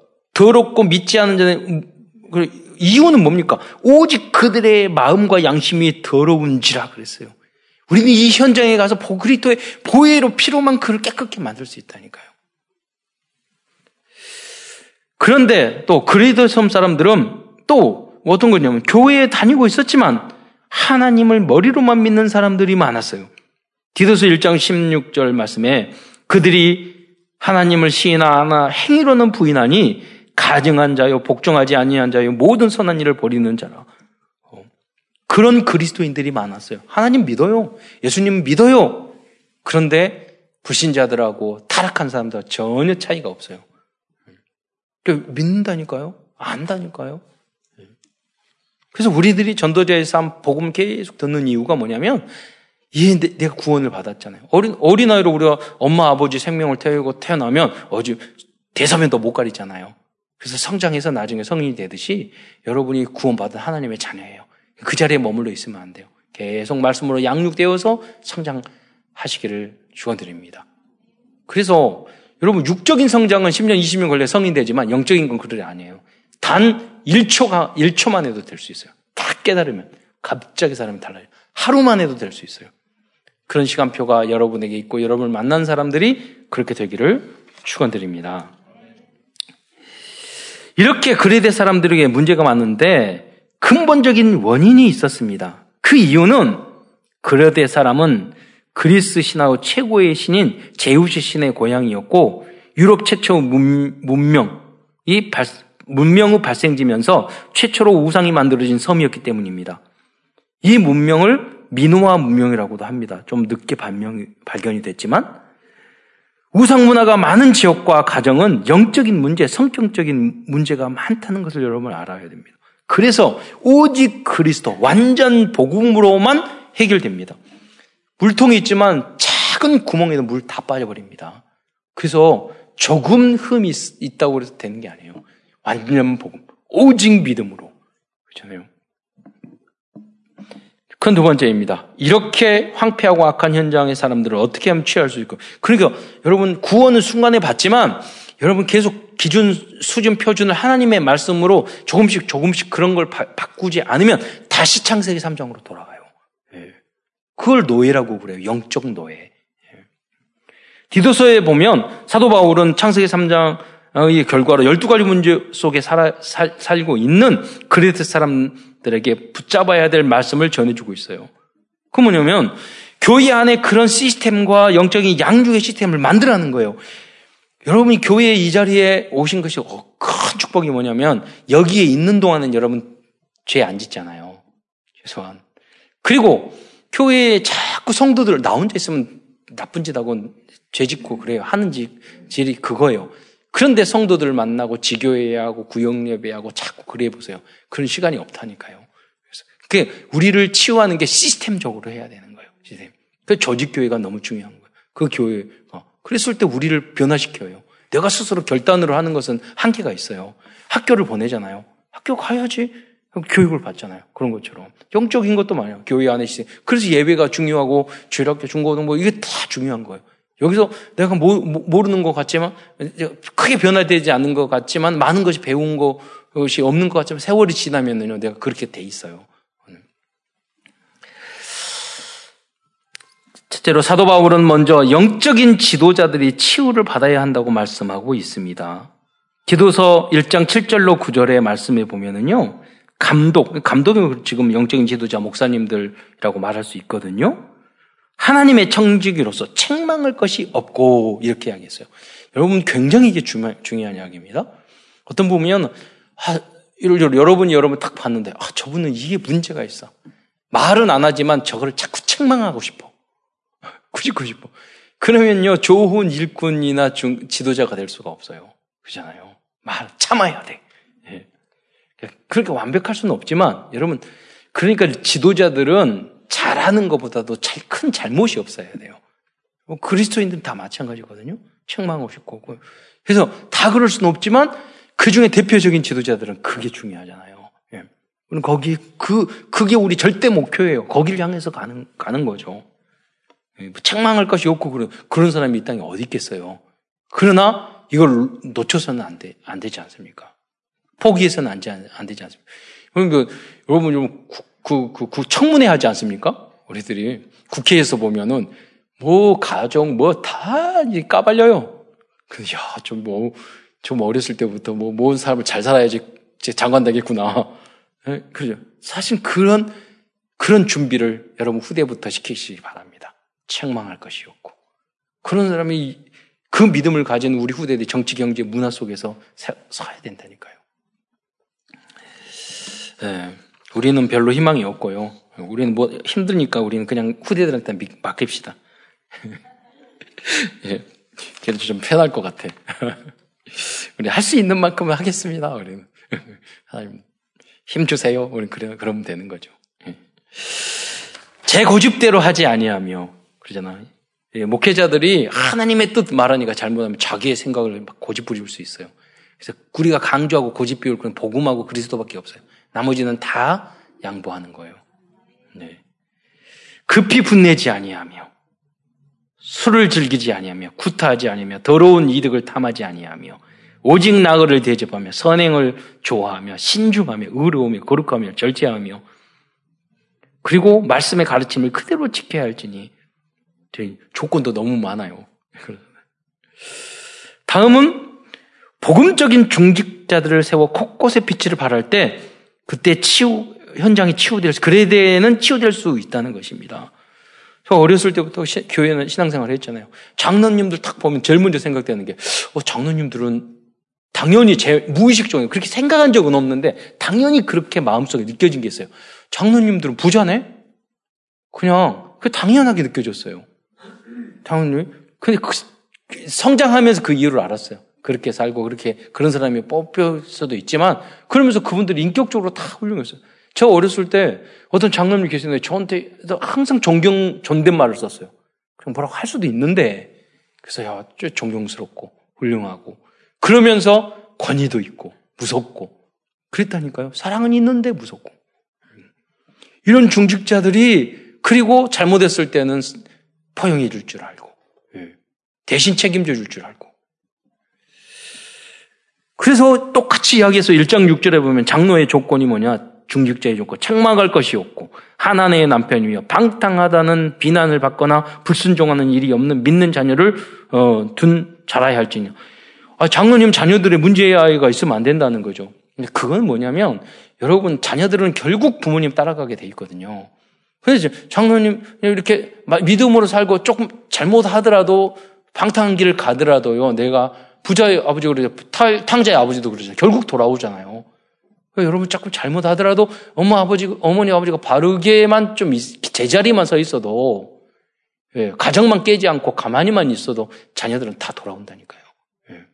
더럽고 믿지 않는 자는 그 이유는 뭡니까? 오직 그들의 마음과 양심이 더러운지라 그랬어요. 우리는 이 현장에 가서 그리스도의 보혜로 피로만 그를 깨끗게 만들 수 있다니까요. 그런데 또 그리스도 섬 사람들은 또 어떤 거냐면 교회에 다니고 있었지만 하나님을 머리로만 믿는 사람들이 많았어요. 디도서 1장 16절 말씀에 그들이 하나님을 시인하나 행위로는 부인하니 가증한 자요 복종하지 아니한 자요 모든 선한 일을 버리는 자라. 어, 그런 그리스도인들이 많았어요. 하나님 믿어요. 예수님 믿어요. 그런데 불신자들하고 타락한 사람들 전혀 차이가 없어요. 그러니까 믿는다니까요? 안다니까요? 그래서 우리들이 전도자의 삶, 복음 계속 듣는 이유가 뭐냐면, 이 내가 구원을 받았잖아요. 어린, 어린아이로 우리가 엄마, 아버지 생명을 태우고 태어나면, 어지, 대사면도 못 가리잖아요. 그래서 성장해서 나중에 성인이 되듯이 여러분이 구원받은 하나님의 자녀예요. 그 자리에 머물러 있으면 안 돼요. 계속 말씀으로 양육되어서 성장하시기를 축원드립니다. 그래서 여러분 육적인 성장은 10년, 20년 걸려 성인 되지만 영적인 건 그러지 아니에요. 단 1초가 1초만 해도 될 수 있어요. 다 깨달으면 갑자기 사람이 달라요. 하루만 해도 될 수 있어요. 그런 시간표가 여러분에게 있고 여러분을 만난 사람들이 그렇게 되기를 축원드립니다. 이렇게 그레데 사람들에게 문제가 많은데 근본적인 원인이 있었습니다. 그 이유는 그레데 사람은 그리스 신화의 최고의 신인 제우스 신의 고향이었고 유럽 최초 문명이 발, 문명의 발생지면서 최초로 우상이 만들어진 섬이었기 때문입니다. 이 문명을 미노아 문명이라고도 합니다. 좀 늦게 발명이, 발견이 됐지만 우상 문화가 많은 지역과 가정은 영적인 문제, 성격적인 문제가 많다는 것을 여러분 알아야 됩니다. 그래서 오직 그리스도, 완전 복음으로만 해결됩니다. 물통이 있지만 작은 구멍에도 물 다 빠져버립니다. 그래서 조금 흠이 있다고 해서 되는 게 아니에요. 완전 복음. 오직 믿음으로. 그렇잖아요. 그건 두 번째입니다. 이렇게 황폐하고 악한 현장의 사람들을 어떻게 하면 취할 수 있고. 그러니까 여러분 구원은 순간에 받지만 여러분 계속 기준, 수준, 표준을 하나님의 말씀으로 조금씩 조금씩 그런 걸 바, 꾸지 않으면 다시 창세기 3장으로 돌아가요. 예. 그걸 노예라고 그래요. 영적 노예. 예. 디도서에 보면 사도 바울은 창세기 3장의 결과로 12가지 문제 속에 살아, 살, 살고 있는 그레트 사람 들에게 붙잡아야 될 말씀을 전해주고 있어요. 그 뭐냐면 교회 안에 그런 시스템과 영적인 양육의 시스템을 만들라는 거예요. 여러분이 교회 이 자리에 오신 것이 큰 축복이 뭐냐면 여기에 있는 동안은 여러분 죄 안 짓잖아요. 최소한. 그리고 교회에 자꾸 성도들 나 혼자 있으면 나쁜 짓 하고 죄 짓고 그래요. 하는 짓이 그거예요. 그런데 성도들을 만나고 지교회하고 구역예배하고 자꾸 그래 보세요. 그런 시간이 없다니까요. 그래서 그 우리를 치유하는 게 시스템적으로 해야 되는 거예요. 시스템. 그 조직 교회가 너무 중요한 거예요. 그 교회. 어. 그랬을 때 우리를 변화시켜요. 내가 스스로 결단으로 하는 것은 한계가 있어요. 학교를 보내잖아요. 학교 가야지. 교육을 받잖아요. 그런 것처럼. 영적인 것도 많아요. 교회 안에 시스템. 그래서 예배가 중요하고 주일학교, 중고등 뭐 이게 다 중요한 거예요. 여기서 내가 모, 르는 것 같지만 크게 변화되지 않는 것 같지만 많은 것이 배운 것이 없는 것 같지만 세월이 지나면요 내가 그렇게 돼 있어요. 첫째로 사도 바울은 먼저 영적인 지도자들이 치유를 받아야 한다고 말씀하고 있습니다. 기도서 1장 7절로 9절의 말씀에 보면은요. 감독, 감독이 지금 영적인 지도자 목사님들이라고 말할 수 있거든요. 하나님의 청지기로서 책망할 것이 없고 이렇게 이야기했어요. 여러분 굉장히 이게 중요, 중요한 이야기입니다. 어떤 보면 아, 여러분이 여러분 딱 봤는데 아, 저분은 이게 문제가 있어. 말은 안 하지만 저거를 자꾸 책망하고 싶어. <laughs> 꾸짖고 싶어. 그러면요 좋은 일꾼이나 중, 지도자가 될 수가 없어요. 그렇잖아요. 말 참아야 돼. 예. 그러니까 완벽할 수는 없지만 여러분 그러니까 지도자들은 잘하는 것보다도 큰 잘못이 없어야 돼요. 뭐 그리스도인들은 다 마찬가지거든요. 책망 없이 고 그래서 다 그럴 수는 없지만 그 중에 대표적인 지도자들은 그게 중요하잖아요. 예. 거기 그 그게 우리 절대 목표예요. 거기를 향해서 가는 가는 거죠. 예. 뭐 책망할 것이 없고 그런 그런 사람이 이 땅에 어디 있겠어요. 그러나 이걸 놓쳐서는 안 돼, 안 되지 않습니까? 포기해서는 안, 안 되지 않습니까? 그러니까 여러분 좀 그, 그, 그 청문회 하지 않습니까? 우리들이 국회에서 보면은 뭐 가정 뭐 다 까발려요. 그, 야, 좀 뭐, 좀 어렸을 때부터 뭐 모은 사람을 잘 살아야지 장관 되겠구나. 네? 그죠? 사실 그런 그런 준비를 여러분 후대부터 시키시기 바랍니다. 책망할 것이 없고. 그런 사람이 그 믿음을 가진 우리 후대들이 정치, 경제, 문화 속에서 서야 된다니까요. 네, 우리는 별로 희망이 없고요. 우리는 뭐 힘드니까 우리는 그냥 후대들한테 맡깁시다. <laughs> 예, 그래도 좀 편할 것 같아. <laughs> 우리 할 수 있는 만큼은 하겠습니다. 우리는 <laughs> 하나님 힘 주세요. 우리 그래 그러면 되는 거죠. 예. 제 고집대로 하지 아니하며 그러잖아요. 예, 목회자들이 하나님의 뜻 말하니까 잘못하면 자기의 생각을 막 고집 부릴 수 있어요. 그래서 우리가 강조하고 고집 비울 건 복음하고 그리스도밖에 없어요. 나머지는 다 양보하는 거예요. 네. 급히 분내지 아니하며 술을 즐기지 아니하며 구타하지 아니하며 더러운 이득을 탐하지 아니하며 오직 나그를 대접하며 선행을 좋아하며 신중하며 의로우며 거룩하며 절제하며 그리고 말씀의 가르침을 그대로 지켜야 할지니 조건도 너무 많아요. <laughs> 다음은 복음적인 중직자들을 세워 곳곳에 빛을 발할 때 그때 치유 현장이 치유될 수 그래야 되는 치유될 수 있다는 것입니다. 저 어렸을 때부터 시, 교회는 신앙생활을 했잖아요. 장로님들 딱 보면 제일 먼저 생각되는 게 어, 장로님들은 당연히 제 무의식적으로 그렇게 생각한 적은 없는데 당연히 그렇게 마음속에 느껴진 게 있어요. 장로님들은 부자네? 그냥 그 당연하게 느껴졌어요. 당연히. 근데 그, 성장하면서 그 이유를 알았어요. 그렇게 살고 그렇게 그런 사람이 뽑힐 수도 있지만 그러면서 그분들이 인격적으로 다 훌륭했어요. 저 어렸을 때 어떤 장로님 계시는데 저한테 항상 존경 존댓말을 썼어요. 그냥 뭐라고 할 수도 있는데 그래서 야, 존경스럽고 훌륭하고 그러면서 권위도 있고 무섭고 그랬다니까요. 사랑은 있는데 무섭고 이런 중직자들이 그리고 잘못했을 때는 포용해 줄 줄 알고 예. 대신 책임져 줄 줄 알고 그래서 똑같이 이야기해서 1장 6절에 보면 장로의 조건이 뭐냐 중직자의 조건 책망할 것이 없고 하나님의 남편이며 방탕하다는 비난을 받거나 불순종하는 일이 없는 믿는 자녀를 어, 둔 자라야 할지냐 아, 장로님 자녀들의 문제의 아이가 있으면 안 된다는 거죠. 근데 그건 뭐냐면 여러분 자녀들은 결국 부모님 따라가게 돼 있거든요. 그래서 장로님 이렇게 믿음으로 살고 조금 잘못하더라도 방탕한 길을 가더라도요. 내가 부자의 아버지가 그러죠. 탕자의 아버지도 그러죠. 결국 돌아오잖아요. 그러니까 여러분 자꾸 잘못하더라도 엄마 아버지 어머니 아버지가 바르게만 좀 제자리만 서 있어도 예, 가정만 깨지 않고 가만히만 있어도 자녀들은 다 돌아온다니까요. 예.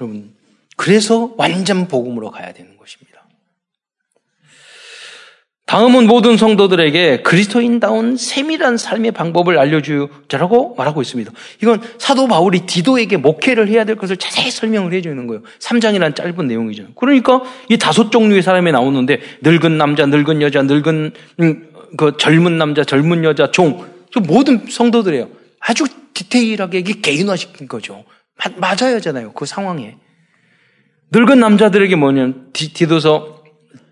여러분 그래서 완전 복음으로 가야 되는 것입니 다. 다음은 모든 성도들에게 그리스도인다운 세밀한 삶의 방법을 알려주자라고 말하고 있습니다. 이건 사도 바울이 디도에게 목회를 해야 될 것을 자세히 설명을 해주는 거예요. 3장이라는 짧은 내용이죠. 그러니까 이 다섯 종류의 사람이 나오는데 늙은 남자, 늙은 여자, 늙은 음, 그 젊은 남자, 젊은 여자, 종 모든 성도들이에요. 아주 디테일하게 이게 개인화시킨 거죠. 맞아야잖아요. 그 상황에. 늙은 남자들에게 뭐냐면 디도서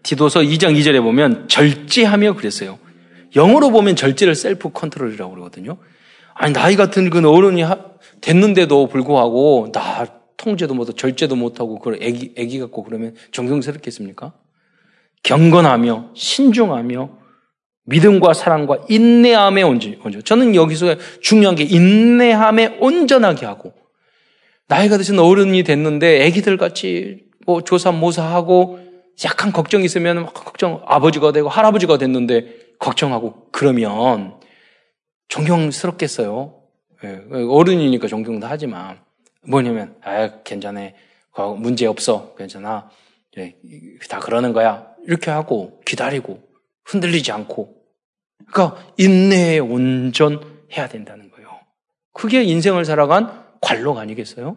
디도서 2장 2절에 보면 절제하며 그랬어요. 영어로 보면 절제를 self control이라고 그러거든요. 아니 나이 같은 그 어른이 됐는데도 불구하고 나 통제도 못하고 절제도 못하고 그걸 애기 애기 같고 그러면 존경스럽겠습니까? 경건하며 신중하며 믿음과 사랑과 인내함에 온전. 저는 여기서 중요한 게 인내함에 온전하게 하고 나이가 드신 어른이 됐는데 애기들 같이 뭐 조사 모사하고 약간 걱정이 있으면 걱정 아버지가 되고 할아버지가 됐는데 걱정하고 그러면 존경스럽겠어요. 예, 어른이니까 존경도 하지만 뭐냐면 아 괜찮아 문제 없어 괜찮아 예, 다 그러는 거야 이렇게 하고 기다리고 흔들리지 않고 그러니까 인내에 온전해야 된다는 거예요. 그게 인생을 살아간 관록 아니겠어요?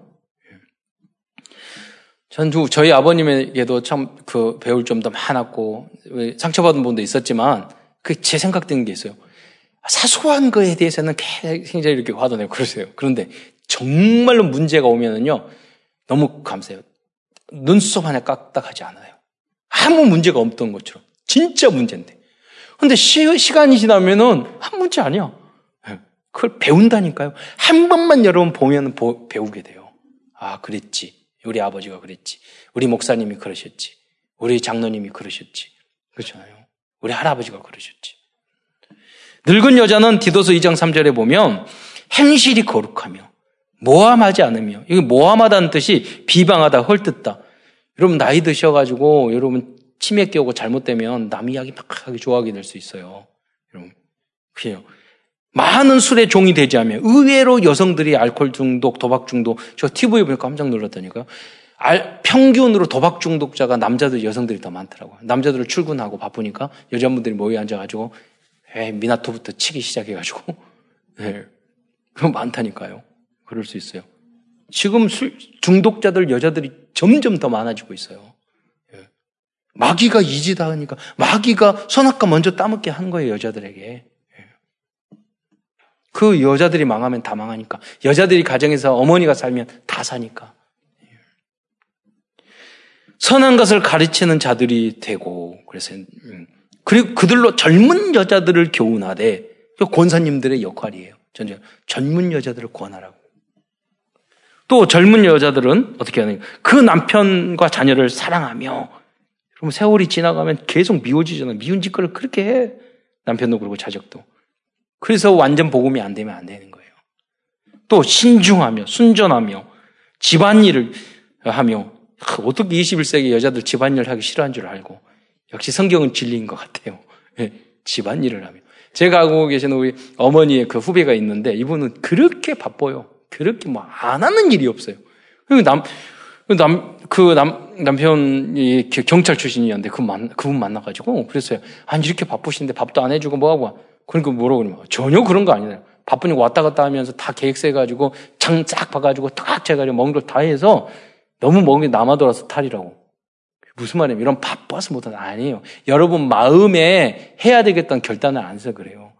전 저희 아버님에게도 참 그 배울 점도 많았고 상처받은 부분도 있었지만 그 제 생각되는 게 있어요. 사소한 거에 대해서는 굉장히 이렇게 화도 내고 그러세요. 그런데 정말로 문제가 오면은요 너무 감사해요. 눈썹 하나 깍딱하지 않아요. 아무 문제가 없던 것처럼 진짜 문제인데. 근데 시, 시간이 지나면은 한 문제 아니야. 예, 그걸 배운다니까요. 한 번만 여러분 보면 배우게 돼요. 아, 그랬지. 우리 아버지가 그랬지. 우리 목사님이 그러셨지. 우리 장로님이 그러셨지. 그렇잖아요. 우리 할아버지가 그러셨지. 늙은 여자는 디도서 2장 3절에 보면 행실이 거룩하며 모함하지 않으며 이게 모함하다는 뜻이 비방하다 헐뜯다. 여러분 나이 드셔가지고 여러분 치매 끼고 잘못되면 남 이야기 막 하기 좋아하게 될 수 있어요. 여러분 그래요. 많은 술의 종이 되지 않으면 의외로 여성들이 알코올 중독, 도박 중독 저 TV에 보니까 깜짝 놀랐다니까요. 알, 평균으로 도박 중독자가 남자들, 여성들이 더 많더라고요. 남자들은 출근하고 바쁘니까 여자분들이 모여 앉아가지고 에 미나토부터 치기 시작해가지고 <laughs> 네. 그거 많다니까요. 그럴 수 있어요. 지금 술 중독자들 여자들이 점점 더 많아지고 있어요. 예. 마귀가 이지다 하니까 마귀가 선악과 먼저 따먹게 한 거예요 여자들에게. 예. 그 여자들이 망하면 다 망하니까 여자들이 가정에서 어머니가 살면 다 사니까. 예. 선한 것을 가르치는 자들이 되고 그래서 음. 그리고 그들로 젊은 여자들을 교훈하되 권사님들의 역할이에요. 전제 젊은 여자들을 권하라고. 또 젊은 여자들은 어떻게 하느냐? 그 남편과 자녀를 사랑하며 그럼 세월이 지나가면 계속 미워지잖아. 미운 짓거리를 그렇게 해. 남편도 그러고 자적도. 그래서 완전 복음이 안 되면 안 되는 거예요. 또 신중하며 순전하며 집안일을 하며 어떻게 21세기 여자들 집안일 하기 싫어한 줄 알고 역시 성경은 진리인 것 같아요. 예, 집안일을 하며 제가 알고 계시는 우리 어머니의 그 후배가 있는데 이분은 그렇게 바빠요. 그렇게 뭐 안 하는 일이 없어요. 남, 남, 그 남, 남편이 경찰 출신이었는데 그 만, 그분 만나가지고 그랬어요. 아니, 이렇게 바쁘신데 밥도 안 해주고 뭐하고. 그러니까 뭐라고 그러면 전혀 그런 거 아니에요. 바쁘니까 왔다 갔다 하면서 다 계획 세 가지고 장 쫙 봐가지고 탁 재가지고 먹은 걸다 해서 너무 먹은 게 남아 돌아서 탈이라고. 무슨 말이에요? 이런 바빠서 못하는 아니에요. 여러분 마음에 해야 되겠다는 결단을 안 해서 그래요.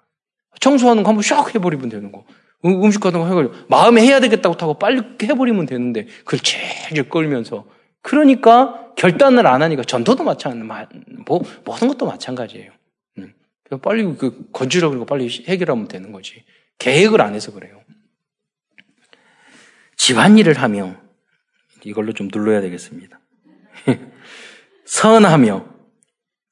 청소하는 거 한번 샥 해버리면 되는 거. 음, 음식 같은 거 해가지고 마음에 해야 되겠다고 하고 빨리 해버리면 되는데 그걸 제일 끌면서 그러니까 결단을 안 하니까 전도도 마찬가지, 뭐 모든 것도 마찬가지예요. 음. 빨리 그 건지라 그러고 빨리 해결하면 되는 거지. 계획을 안 해서 그래요. 집안일을 하며 이걸로 좀 눌러야 되겠습니다. <laughs> 선하며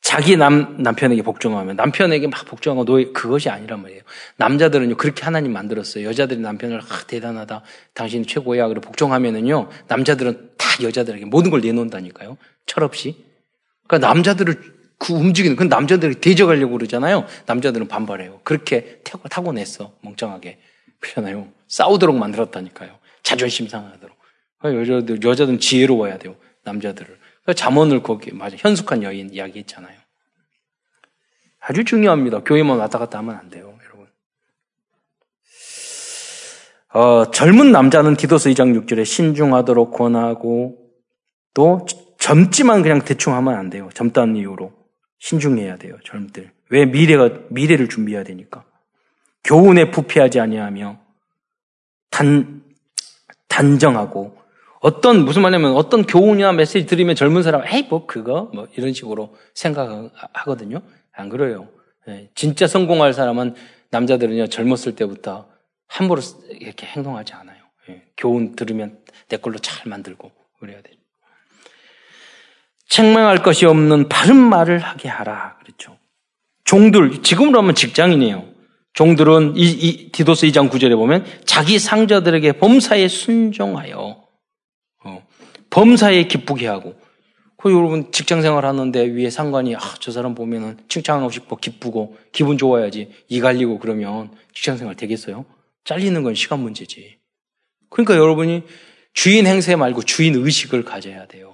자기 남, 남편에게 복종하면 남편에게 막 복종하고 노예 그것이 아니란 말이에요. 남자들은요 그렇게 하나님 만들었어요. 여자들이 남편을 아, 대단하다. 당신이 최고야. 그리고 복종하면은요 남자들은 다 여자들에게 모든 걸 내놓는다니까요. 철없이. 그러니까 남자들을 그 움직이는 그 남자들이 대적하려고 그러잖아요. 남자들은 반발해요. 그렇게 타고 타고냈어 멍청하게 그렇잖아요. 싸우도록 만들었다니까요. 자존심 상하도록. 그러니까 여자들 여자들은 지혜로워야 돼요. 남자들을. 그 잠언을 거기 맞아 현숙한 여인 이야기 했잖아요. 아주 중요합니다. 교회만 왔다 갔다 하면 안 돼요, 여러분. 어, 젊은 남자는 디도서 2장 6절에 신중하도록 권하고 또 젊지만 그냥 대충 하면 안 돼요. 젊다는 이유로 신중해야 돼요, 젊들. 왜 미래가 미래를 준비해야 되니까. 교훈에 부패하지 아니하며 단 단정하고 어떤 무슨 말이냐면 어떤 교훈이나 메시지 들으면 젊은 사람 에이 뭐 그거 뭐 이런 식으로 생각하거든요. 안 그래요. 예, 진짜 성공할 사람은 남자들은요 젊었을 때부터 함부로 이렇게 행동하지 않아요. 예, 교훈 들으면 내 걸로 잘 만들고 그래야 돼요. 책망할 것이 없는 바른 말을 하게 하라. 그렇죠. 종들 지금으로 하면 직장인이에요. 종들은 이, 이 디도스 2장 9절에 보면 자기 상자들에게 범사에 순종하여 범사에 기쁘게 하고. 그 여러분 직장 생활 하는데 위에 상관이 아, 저 사람 보면은 칭찬 없이 뭐 기쁘고 기분 좋아야지 이 갈리고 그러면 직장 생활 되겠어요? 잘리는 건 시간 문제지. 그러니까 여러분이 주인 행세 말고 주인 의식을 가져야 돼요.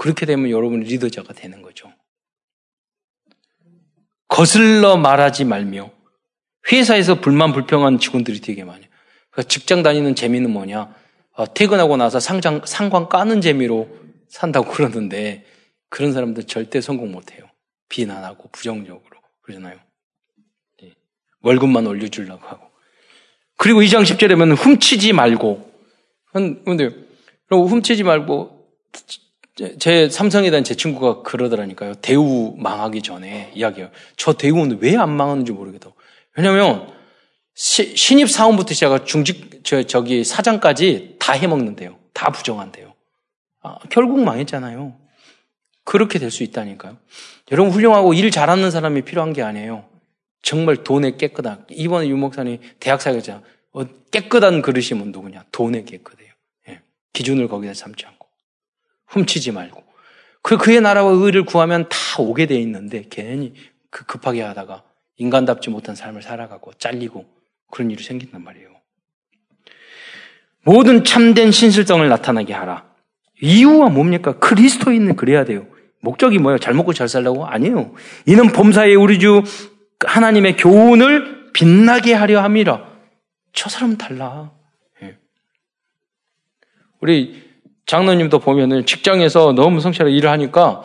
예. 그렇게 되면 여러분이 리더자가 되는 거죠. 거슬러 말하지 말며 회사에서 불만 불평한 직원들이 되게 많아요. 그러니까 직장 다니는 재미는 뭐냐? 어, 퇴근하고 나서 상장, 상관 까는 재미로 산다고 <laughs> 그러는데 그런 사람들 절대 성공 못해요. 비난하고 부정적으로 그러잖아요. 네. 월급만 올려주려고 하고. 그리고 2장 10절에 보면 훔치지 말고. 근데 훔치지 말고 제 삼성에 대한 제 친구가 그러더라니까요. 대우 망하기 전에 이야기해요. 저 대우는 왜 안 망하는지 모르겠다고. 왜냐면 시, 신입 사원부터 시작해 중직 저, 저기 사장까지 다 해먹는데요. 다 부정한대요. 아, 결국 망했잖아요. 그렇게 될 수 있다니까요. 여러분 훌륭하고 일 잘하는 사람이 필요한 게 아니에요. 정말 돈에 깨끗한 이번에 유 목사님 대학 사역자 어, 깨끗한 그릇이면 누구냐? 돈에 깨끗해요. 예. 기준을 거기다 않고 훔치지 말고 그 그의 나라와 의를 구하면 다 오게 돼 있는데 괜히 그 급하게 하다가 인간답지 못한 삶을 살아가고 잘리고 그런 일이 생긴단 말이에요. 모든 참된 신실성을 나타나게 하라. 이유가 뭡니까? 그리스도인은 그래야 돼요. 목적이 뭐예요? 잘 먹고 잘 살라고? 아니에요. 이는 범사에 우리 주 하나님의 교훈을 빛나게 하려 함이라. 저 사람은 달라. 예. 우리 장로님도 보면은 직장에서 너무 성실하게 일을 하니까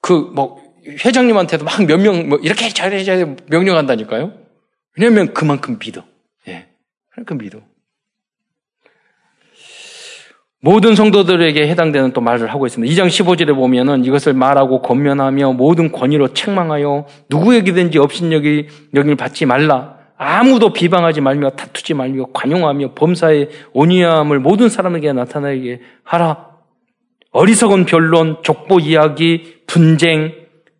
그 뭐 회장님한테도 막 몇 명 뭐 이렇게 잘해야 명령한다니까요. 왜냐면 그만큼 믿어. 예. 그만큼 믿어. 모든 성도들에게 해당되는 또 말을 하고 있습니다. 2장 15절에 보면은 이것을 말하고 권면하며 모든 권위로 책망하여 누구에게든지 업신여기 여기를 받지 말라. 아무도 비방하지 말며 다투지 말며 관용하며 범사의 온유함을 모든 사람에게 나타나게 하라. 어리석은 변론, 족보 이야기, 분쟁,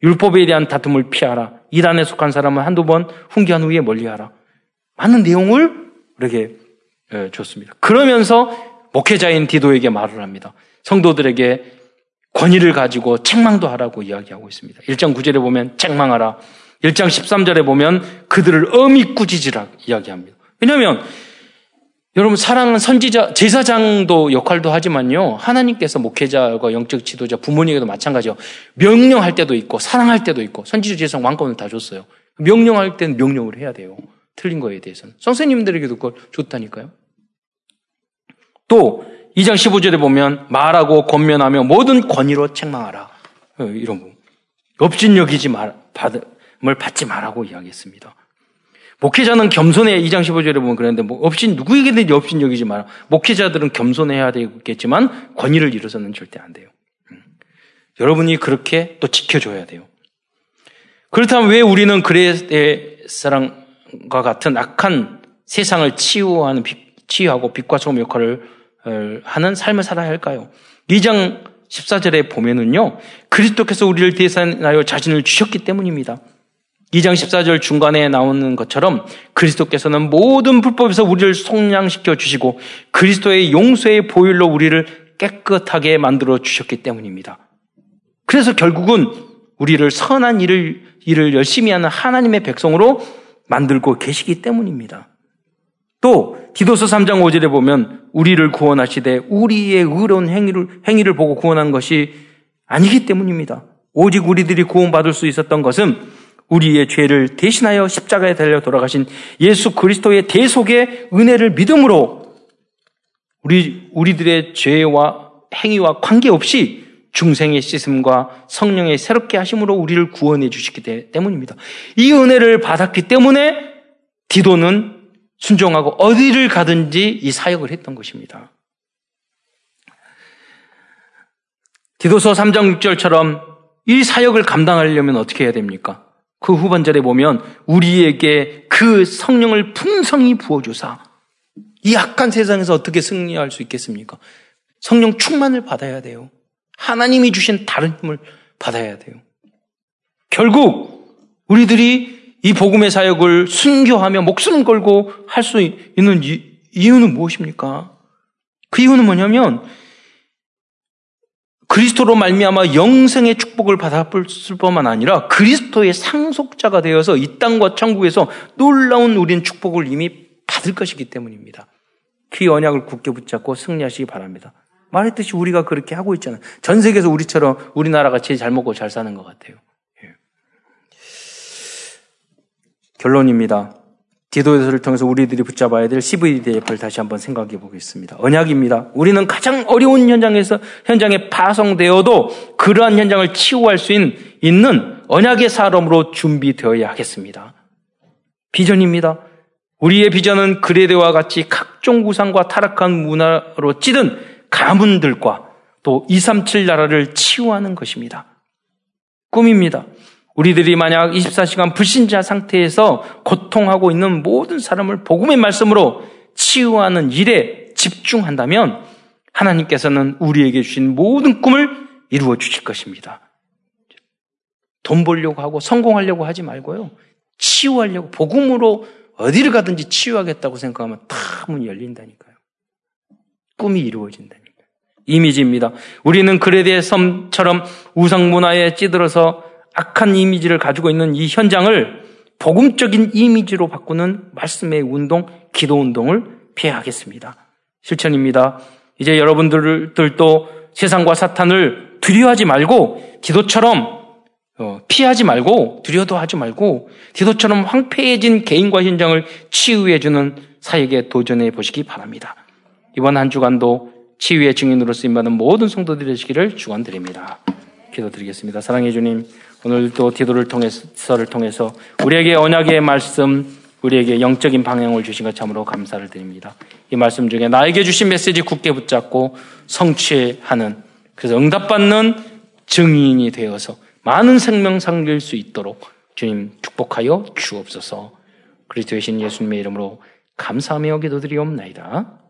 율법에 대한 다툼을 피하라. 이단에 속한 사람은 한두 번 훈계한 후에 멀리하라. 많은 내용을 우리에게 예, 줬습니다. 그러면서 목회자인 디도에게 말을 합니다. 성도들에게 권위를 가지고 책망도 하라고 이야기하고 있습니다. 1장 9절에 보면 책망하라. 1장 13절에 보면 그들을 엄히 꾸짖으라 이야기합니다. 왜냐하면 여러분 사랑은 선지자 제사장도 역할도 하지만요. 하나님께서 목회자와 영적 지도자 부모님에게도 마찬가지요. 명령할 때도 있고 사랑할 때도 있고 선지자 제사장 왕권을 다 줬어요. 명령할 때는 명령을 해야 돼요. 틀린 거에 대해서는. 선생님들에게도 그걸 줬다니까요. 또 2장 15절에 보면 말하고 권면하며 모든 권위로 책망하라. 어, 이런 부 업신여기지 말, 받음 을 받지 말라고 이야기했습니다. 목회자는 겸손해 2장 15절에 보면 그랬는데 뭐 업신 누구에게든지 업신 여기지 마라. 목회자들은 겸손해야 되겠지만 권위를 잃어서는 절대 안 돼요. 음. 여러분이 그렇게 또 지켜줘야 돼요. 그렇다면 왜 우리는 그레의 사랑과 같은 악한 세상을 치유하는 치유하고 빛과 소금 역할을 하는 삶을 살아야 할까요? 2장 14절에 보면은요, 그리스도께서 우리를 대신하여 자신을 주셨기 때문입니다. 2장 14절 중간에 나오는 것처럼 그리스도께서는 모든 불법에서 우리를 속량시켜 주시고 그리스도의 용서의 보혈로 우리를 깨끗하게 만들어 주셨기 때문입니다. 그래서 결국은 우리를 선한 일을, 일을 열심히 하는 하나님의 백성으로 만들고 계시기 때문입니다. 또 디도서 3장 5절에 보면 우리를 구원하시되 우리의 의로운 행위를 행위를 보고 구원한 것이 아니기 때문입니다. 오직 우리들이 구원받을 수 있었던 것은 우리의 죄를 대신하여 십자가에 달려 돌아가신 예수 그리스도의 대속의 은혜를 믿음으로 우리 우리들의 죄와 행위와 관계없이 중생의 씻음과 성령의 새롭게 하심으로 우리를 구원해 주시기 때문입니다. 이 은혜를 받았기 때문에 디도는 순종하고 어디를 가든지 이 사역을 했던 것입니다. 디도서 3장 6절처럼 이 사역을 감당하려면 어떻게 해야 됩니까? 그 후반절에 보면 우리에게 그 성령을 풍성히 부어주사 이 악한 세상에서 어떻게 승리할 수 있겠습니까? 성령 충만을 받아야 돼요. 하나님이 주신 다른 힘을 받아야 돼요. 결국 우리들이 이 복음의 사역을 순교하며 목숨 걸고 할 수 있는 이유는 무엇입니까? 그 이유는 뭐냐면 그리스도로 말미암아 영생의 축복을 받았을 뿐만 아니라 그리스도의 상속자가 되어서 이 땅과 천국에서 놀라운 우린 축복을 이미 받을 것이기 때문입니다. 그 언약을 굳게 붙잡고 승리하시기 바랍니다. 말했듯이 우리가 그렇게 하고 있잖아요. 전 세계에서 우리처럼 우리나라가 제일 잘 먹고 잘 사는 것 같아요. 결론입니다. 디도서를 통해서 우리들이 붙잡아야 될 CVDF를 다시 한번 생각해 보겠습니다. 언약입니다. 우리는 가장 어려운 현장에서 현장에 파송되어도 그러한 현장을 치유할 수 있는 언약의 사람으로 준비되어야 하겠습니다. 비전입니다. 우리의 비전은 그레데와 같이 각종 구상과 타락한 문화로 찌든 가문들과 또 237 나라를 치유하는 것입니다. 꿈입니다. 우리들이 만약 24시간 불신자 상태에서 고통하고 있는 모든 사람을 복음의 말씀으로 치유하는 일에 집중한다면 하나님께서는 우리에게 주신 모든 꿈을 이루어 주실 것입니다. 돈 벌려고 하고 성공하려고 하지 말고요. 치유하려고 복음으로 어디를 가든지 치유하겠다고 생각하면 다 문이 열린다니까요. 꿈이 이루어진다니까요. 이미지입니다. 우리는 그레디의 섬처럼 우상 문화에 찌들어서 악한 이미지를 가지고 있는 이 현장을 복음적인 이미지로 바꾸는 말씀의 운동, 기도 운동을 피해야 하겠습니다. 실천입니다. 이제 여러분들도 세상과 사탄을 두려워하지 말고 기도처럼 어, 피하지 말고 두려워도 하지 말고 기도처럼 황폐해진 개인과 현장을 치유해주는 사역에 도전해 보시기 바랍니다. 이번 한 주간도 치유의 증인으로 쓰임받은 모든 성도들이 되시기를 축원드립니다. 기도드리겠습니다. 사랑해 주님, 오늘도 기도를 통해서를 통해서 우리에게 언약의 말씀, 우리에게 영적인 방향을 주신 것 참으로 감사를 드립니다. 이 말씀 중에 나에게 주신 메시지 굳게 붙잡고 성취하는 그래서 응답받는 증인이 되어서 많은 생명 상길 수 있도록 주님 축복하여 주옵소서. 그리스도의 신 예수님의 이름으로 감사하며 기도드리옵나이다.